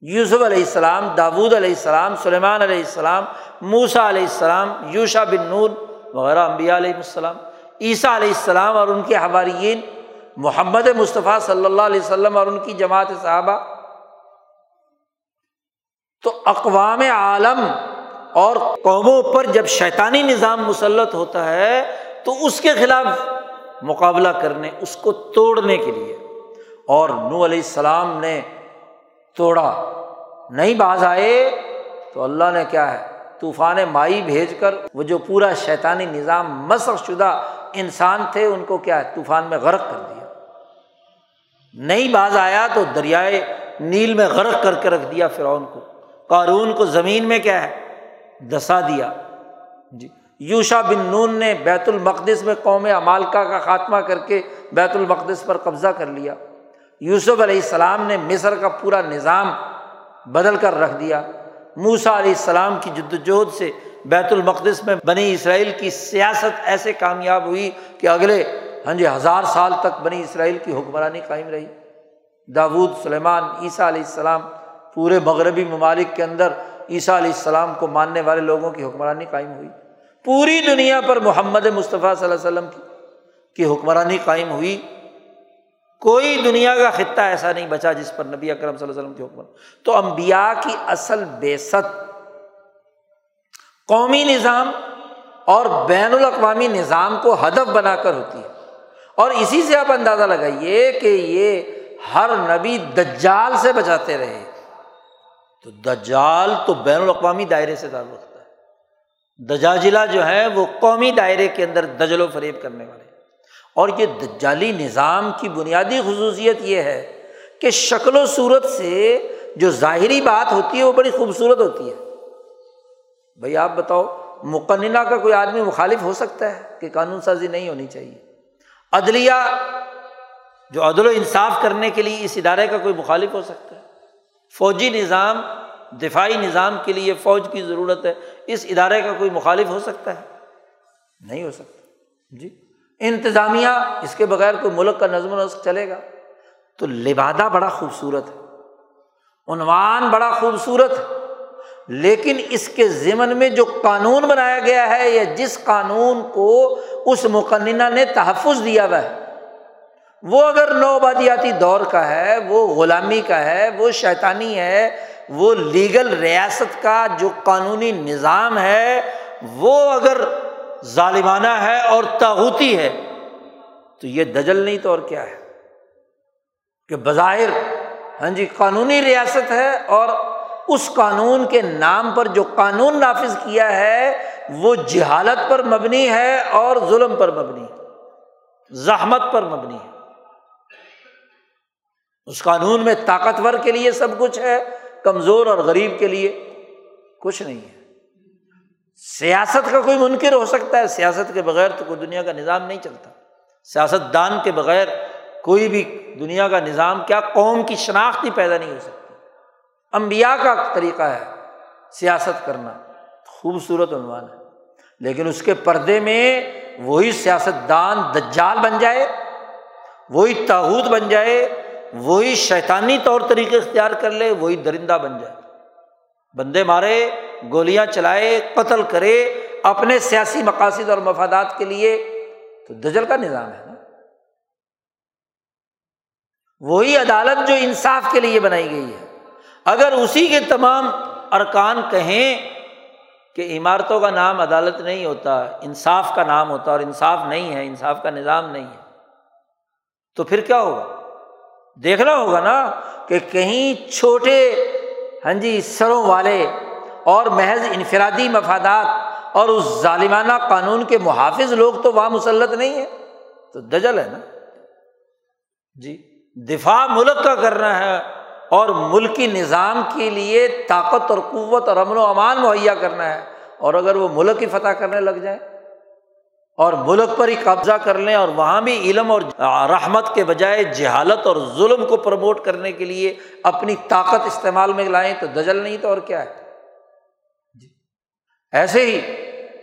یوسف علیہ السلام، داود علیہ السلام، سلیمان علیہ السلام موسا علیہ السلام یوشا بن نور وغیرہ امبیا علیہ السلام، عیسیٰ علیہ السلام اور ان کے حواریین، محمد مصطفیٰ صلی اللہ علیہ وسلم اور ان کی جماعت صحابہ۔ تو اقوام عالم اور قوموں پر جب شیطانی نظام مسلط ہوتا ہے، تو اس کے خلاف مقابلہ کرنے، اس کو توڑنے کے لیے۔ اور نو علیہ السلام نے توڑا، نہیں باز آئے تو اللہ نے کیا ہے؟ طوفان مائی بھیج کر وہ جو پورا شیطانی نظام مسخ شدہ انسان تھے ان کو کیا ہے، طوفان میں غرق کر دیا۔ نہیں باز آیا تو دریائے نیل میں غرق کر کے رکھ دیا فرعون کو۔ قارون کو زمین میں کیا ہے دسا دیا۔ جی۔ یوشا بن نون نے بیت المقدس میں قوم امالکا کا خاتمہ کر کے بیت المقدس پر قبضہ کر لیا۔ یوسف علیہ السلام نے مصر کا پورا نظام بدل کر رکھ دیا۔ موسا علیہ السلام کی جد وجہد سے بیت المقدس میں بنی اسرائیل کی سیاست ایسے کامیاب ہوئی کہ اگلے ہاں جی ہزار سال تک بنی اسرائیل کی حکمرانی قائم رہی۔ داود سلیمان، عیسیٰ علیہ السلام پورے مغربی ممالک کے اندر عیسیٰ علیہ السلام کو ماننے والے لوگوں کی حکمرانی قائم ہوئی۔ پوری دنیا پر محمد مصطفیٰ صلی اللہ علیہ وسلم کی حکمرانی قائم ہوئی۔ کوئی دنیا کا خطہ ایسا نہیں بچا جس پر نبی اکرم صلی اللہ علیہ وسلم کی حکمر تو امبیا کی اصل بے ست۔ قومی نظام اور بین الاقوامی نظام کو ہدف بنا کر ہوتی ہے۔ اور اسی سے آپ اندازہ لگائیے کہ یہ ہر نبی دجال سے بچاتے رہے۔ تو دجال تو بین الاقوامی دائرے سے تعلق رکھتا ہے۔ دجاجلا جو ہے وہ قومی دائرے کے اندر دجل و فریب کرنے والے اور یہ دجالی نظام کی بنیادی خصوصیت یہ ہے کہ شکل و صورت سے جو ظاہری بات ہوتی ہے وہ بڑی خوبصورت ہوتی ہے۔ بھائی آپ بتاؤ، مقننہ کا کوئی آدمی مخالف ہو سکتا ہے کہ قانون سازی نہیں ہونی چاہیے؟ عدلیہ، جو عدل و انصاف کرنے کے لیے اس ادارے کا کوئی مخالف ہو سکتا ہے؟ فوجی نظام، دفاعی نظام کے لیے فوج کی ضرورت ہے، اس ادارے کا کوئی مخالف ہو سکتا ہے؟ نہیں ہو سکتا۔ جی؟ انتظامیہ اس کے بغیر کوئی ملک کا نظم و نسق چلے گا۔ تو لبادہ بڑا خوبصورت ہے۔ عنوان بڑا خوبصورت۔ ہے لیکن اس کے ضمن میں جو قانون بنایا گیا ہے یا جس قانون کو اس مقننہ نے تحفظ دیا ہوا ہے، وہ اگر نوبادیاتی دور کا ہے، وہ غلامی کا ہے، وہ شیطانی ہے، وہ لیگل ریاست کا جو قانونی نظام ہے، وہ اگر ظالمانہ ہے اور تاغوتی ہے، تو یہ دجل نہیں تو اور کیا ہے؟ کہ بظاہر ہاں جی قانونی ریاست ہے اور اس قانون کے نام پر جو قانون نافذ کیا ہے، وہ جہالت پر مبنی ہے اور ظلم پر مبنی ہے، زحمت پر مبنی ہے۔ اس قانون میں طاقتور کے لیے سب کچھ ہے، کمزور اور غریب کے لیے کچھ نہیں ہے۔ سیاست کا کوئی منکر ہو سکتا ہے، سیاست کے بغیر تو کوئی دنیا کا نظام نہیں چلتا۔ سیاست دان کے بغیر کوئی بھی دنیا کا نظام، کیا قوم کی شناخت ہی پیدا نہیں ہو سکتی؟ امبیا کا طریقہ ہے سیاست کرنا۔ خوبصورت عنوان ہے۔ لیکن اس کے پردے میں وہی سیاست دان دجال بن جائے، وہی تاحود بن جائے، وہی شیطانی طور طریقے اختیار کر لے، وہی درندہ بن جائے۔ بندے مارے گولیاں چلائے، قتل کرے اپنے سیاسی مقاصد اور مفادات کے لیے، تو دجل کا نظام ہے نا۔ وہی عدالت جو انصاف کے لیے بنائی گئی ہے۔ اگر اسی کے تمام ارکان کہیں کہ عمارتوں کا نام عدالت نہیں ہوتا، انصاف کا نام ہوتا اور انصاف نہیں ہے، انصاف کا نظام نہیں ہے، تو پھر کیا ہوگا؟ دیکھنا ہوگا نا کہ کہیں چھوٹے ہاں جی سروں والے اور محض انفرادی مفادات اور اس ظالمانہ قانون کے محافظ لوگ تو وہاں مسلط نہیں ہے تو دجل ہے نا۔ جی دفاع ملک کا کرنا ہے اور ملکی نظام کے لیے طاقت اور قوت اور امن و امان مہیا کرنا ہے۔ اور اگر وہ ملک ہی فتح کرنے لگ جائیں اور ملک پر ہی قبضہ کر لیں اور وہاں بھی علم اور رحمت کے بجائے جہالت اور ظلم کو پروموٹ کرنے کے لیے اپنی طاقت استعمال میں لائیں تو دجل نہیں تو اور کیا ہے؟ ایسے ہی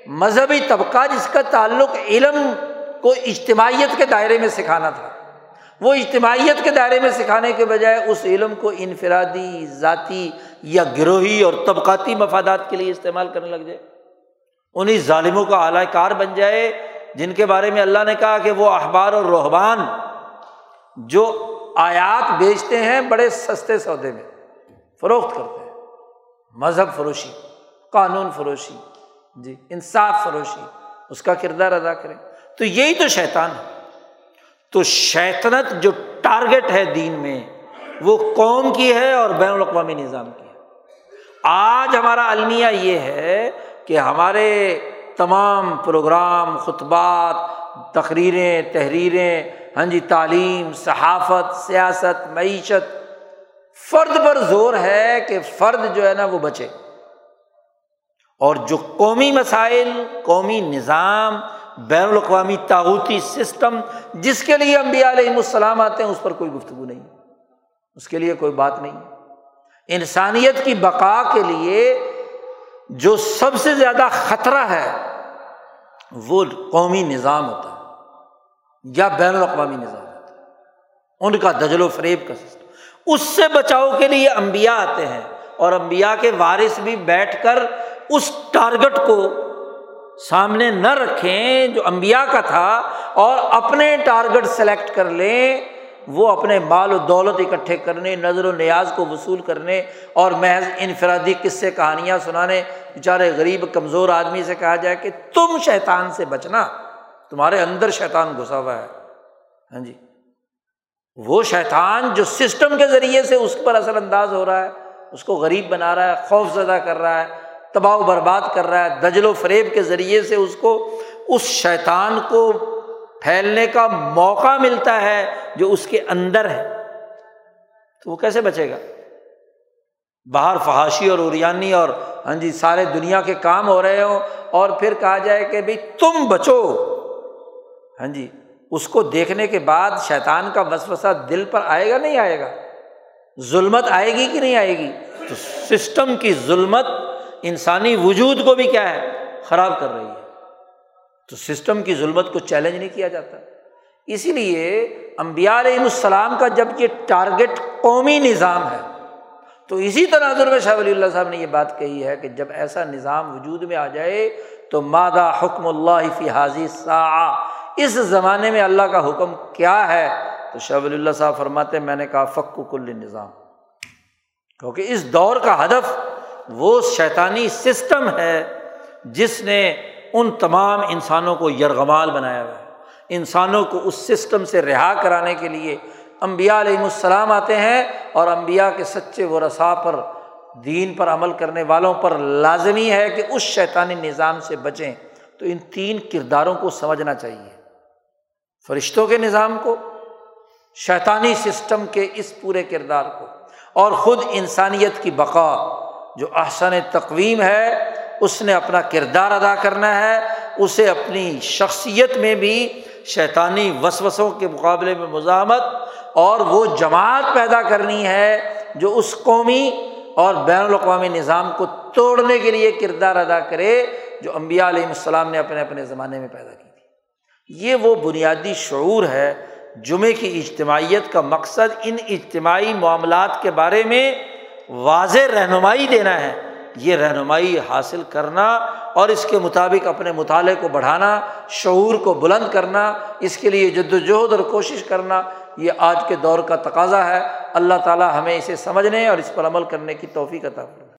مذہبی طبقہ جس کا تعلق علم کو اجتماعیت کے دائرے میں سکھانا تھا، وہ اجتماعیت کے دائرے میں سکھانے کے بجائے اس علم کو انفرادی، ذاتی یا گروہی اور طبقاتی مفادات کے لیے استعمال کرنے لگ جائے۔ انہیں ظالموں کا اعلی کار بن جائے، جن کے بارے میں اللہ نے کہا کہ وہ اخبار اور روحبان جو آیات بیچتے ہیں بڑے سستے سودے میں، فروخت کرتے ہیں، مذہب فروشی۔ قانون فروشی جی انصاف فروشی، اس کا کردار ادا کریں۔ تو یہی تو شیطان ہے۔ تو شیطنت جو ٹارگیٹ ہے دین میں، وہ قوم کی ہے اور بین الاقوامی نظام کی ہے۔ آج ہمارا المیہ یہ ہے کہ ہمارے تمام پروگرام، خطبات، تقریریں، تحریریں ہاں جی تعلیم، صحافت، سیاست، معیشت، فرد پر زور ہے کہ فرد جو ہے نا وہ بچے۔ اور جو قومی مسائل، قومی نظام، بین الاقوامی تعوتی سسٹم، جس کے لیے امبیا علیہم السلام آتے ہیں، اس پر کوئی گفتگو نہیں اس کے لیے کوئی بات نہیں انسانیت کی بقا کے لیے جو سب سے زیادہ خطرہ ہے، وہ قومی نظام ہوتا ہے، یا بین الاقوامی نظام ہوتا ہے۔ ان کا دجل و فریب کا سسٹم۔ اس سے بچاؤ کے لیے امبیا آتے ہیں اور امبیا کے وارث بھی بیٹھ کر اس ٹارگٹ کو سامنے نہ رکھیں جو امبیا کا تھا اور اپنے ٹارگیٹ سلیکٹ کر لیں، وہ اپنے مال و دولت اکٹھے کرنے، نظر و نیاز کو وصول کرنے اور محض انفرادی قصے، کہانیاں سنانے۔ بیچارے غریب، کمزور آدمی سے کہا جائے کہ تم شیطان سے بچنا، تمہارے اندر شیطان گھسا ہوا ہے۔ ہاں جی۔ وہ شیطان جو سسٹم کے ذریعے سے اس پر اثر انداز ہو رہا ہے، اس کو غریب بنا رہا ہے، خوف زدہ کر رہا ہے تباہ و برباد کر رہا ہے، دجل و فریب کے ذریعے سے اس کو، اس شیطان کو پھیلنے کا موقع ملتا ہے جو اس کے اندر ہے۔ تو وہ کیسے بچے گا؟ باہر فحاشی اور اریانی اور ہاں جی سارے دنیا کے کام ہو رہے ہوں اور پھر کہا جائے کہ بھائی تم بچو۔ ہاں جی اس کو دیکھنے کے بعد شیطان کا وسوسہ دل پر آئے گا نہیں آئے گا؟ ظلمت آئے گی کہ نہیں آئے گی؟ تو سسٹم کی ظلمت انسانی وجود کو بھی کیا ہے؟ خراب کر رہی ہے۔ تو سسٹم کی ظلمت کو چیلنج نہیں کیا جاتا۔ اسی لیے امبیا علیہ السلام کا جب یہ ٹارگیٹ قومی نظام ہے، تو اسی تناظر میں شاہ ولی اللہ صاحب نے یہ بات کہی ہے کہ جب ایسا نظام وجود میں آ جائے، تو مادہ حکم اللہ فی حاضی سا اس زمانے میں اللہ کا حکم کیا ہے؟ تو شاہ ولی اللہ صاحب فرماتے میں نے کہا فک کل نظام۔ کیونکہ اس دور کا ہدف وہ شیطانی سسٹم ہے جس نے ان تمام انسانوں کو یرغمال بنایا ہوا ہے۔ انسانوں کو اس سسٹم سے رہا کرانے کے لیے امبیا علیہم السلام آتے ہیں اور امبیا کے سچے و رسا پر، دین پر عمل کرنے والوں پر لازمی ہے کہ اس شیطانی نظام سے بچیں۔ تو ان تین کرداروں کو سمجھنا چاہیے۔ فرشتوں کے نظام کو، شیطانی سسٹم کے اس پورے کردار کو۔ اور خود انسانیت کی بقا۔ جو احسن تقویم ہے، اس نے اپنا کردار ادا کرنا ہے۔ اسے اپنی شخصیت میں بھی شیطانی وسوسوں کے مقابلے میں مزاحمت اور وہ جماعت پیدا کرنی ہے جو اس قومی اور بین الاقوامی نظام کو توڑنے کے لیے کردار ادا کرے، جو امبیا علیہ السلام نے اپنے اپنے زمانے میں پیدا کی تھی۔ یہ وہ بنیادی شعور ہے، جمعے کی اجتماعیت کا مقصد ان اجتماعی معاملات کے بارے میں واضح رہنمائی دینا ہے۔ یہ رہنمائی حاصل کرنا اور اس کے مطابق اپنے مطالعے کو بڑھانا، شعور کو بلند کرنا، اس کے لیے جد وجہد اور کوشش کرنا، یہ آج کے دور کا تقاضا ہے۔ اللہ تعالیٰ ہمیں اسے سمجھنے اور اس پر عمل کرنے کی توفیق عطا فرمائے۔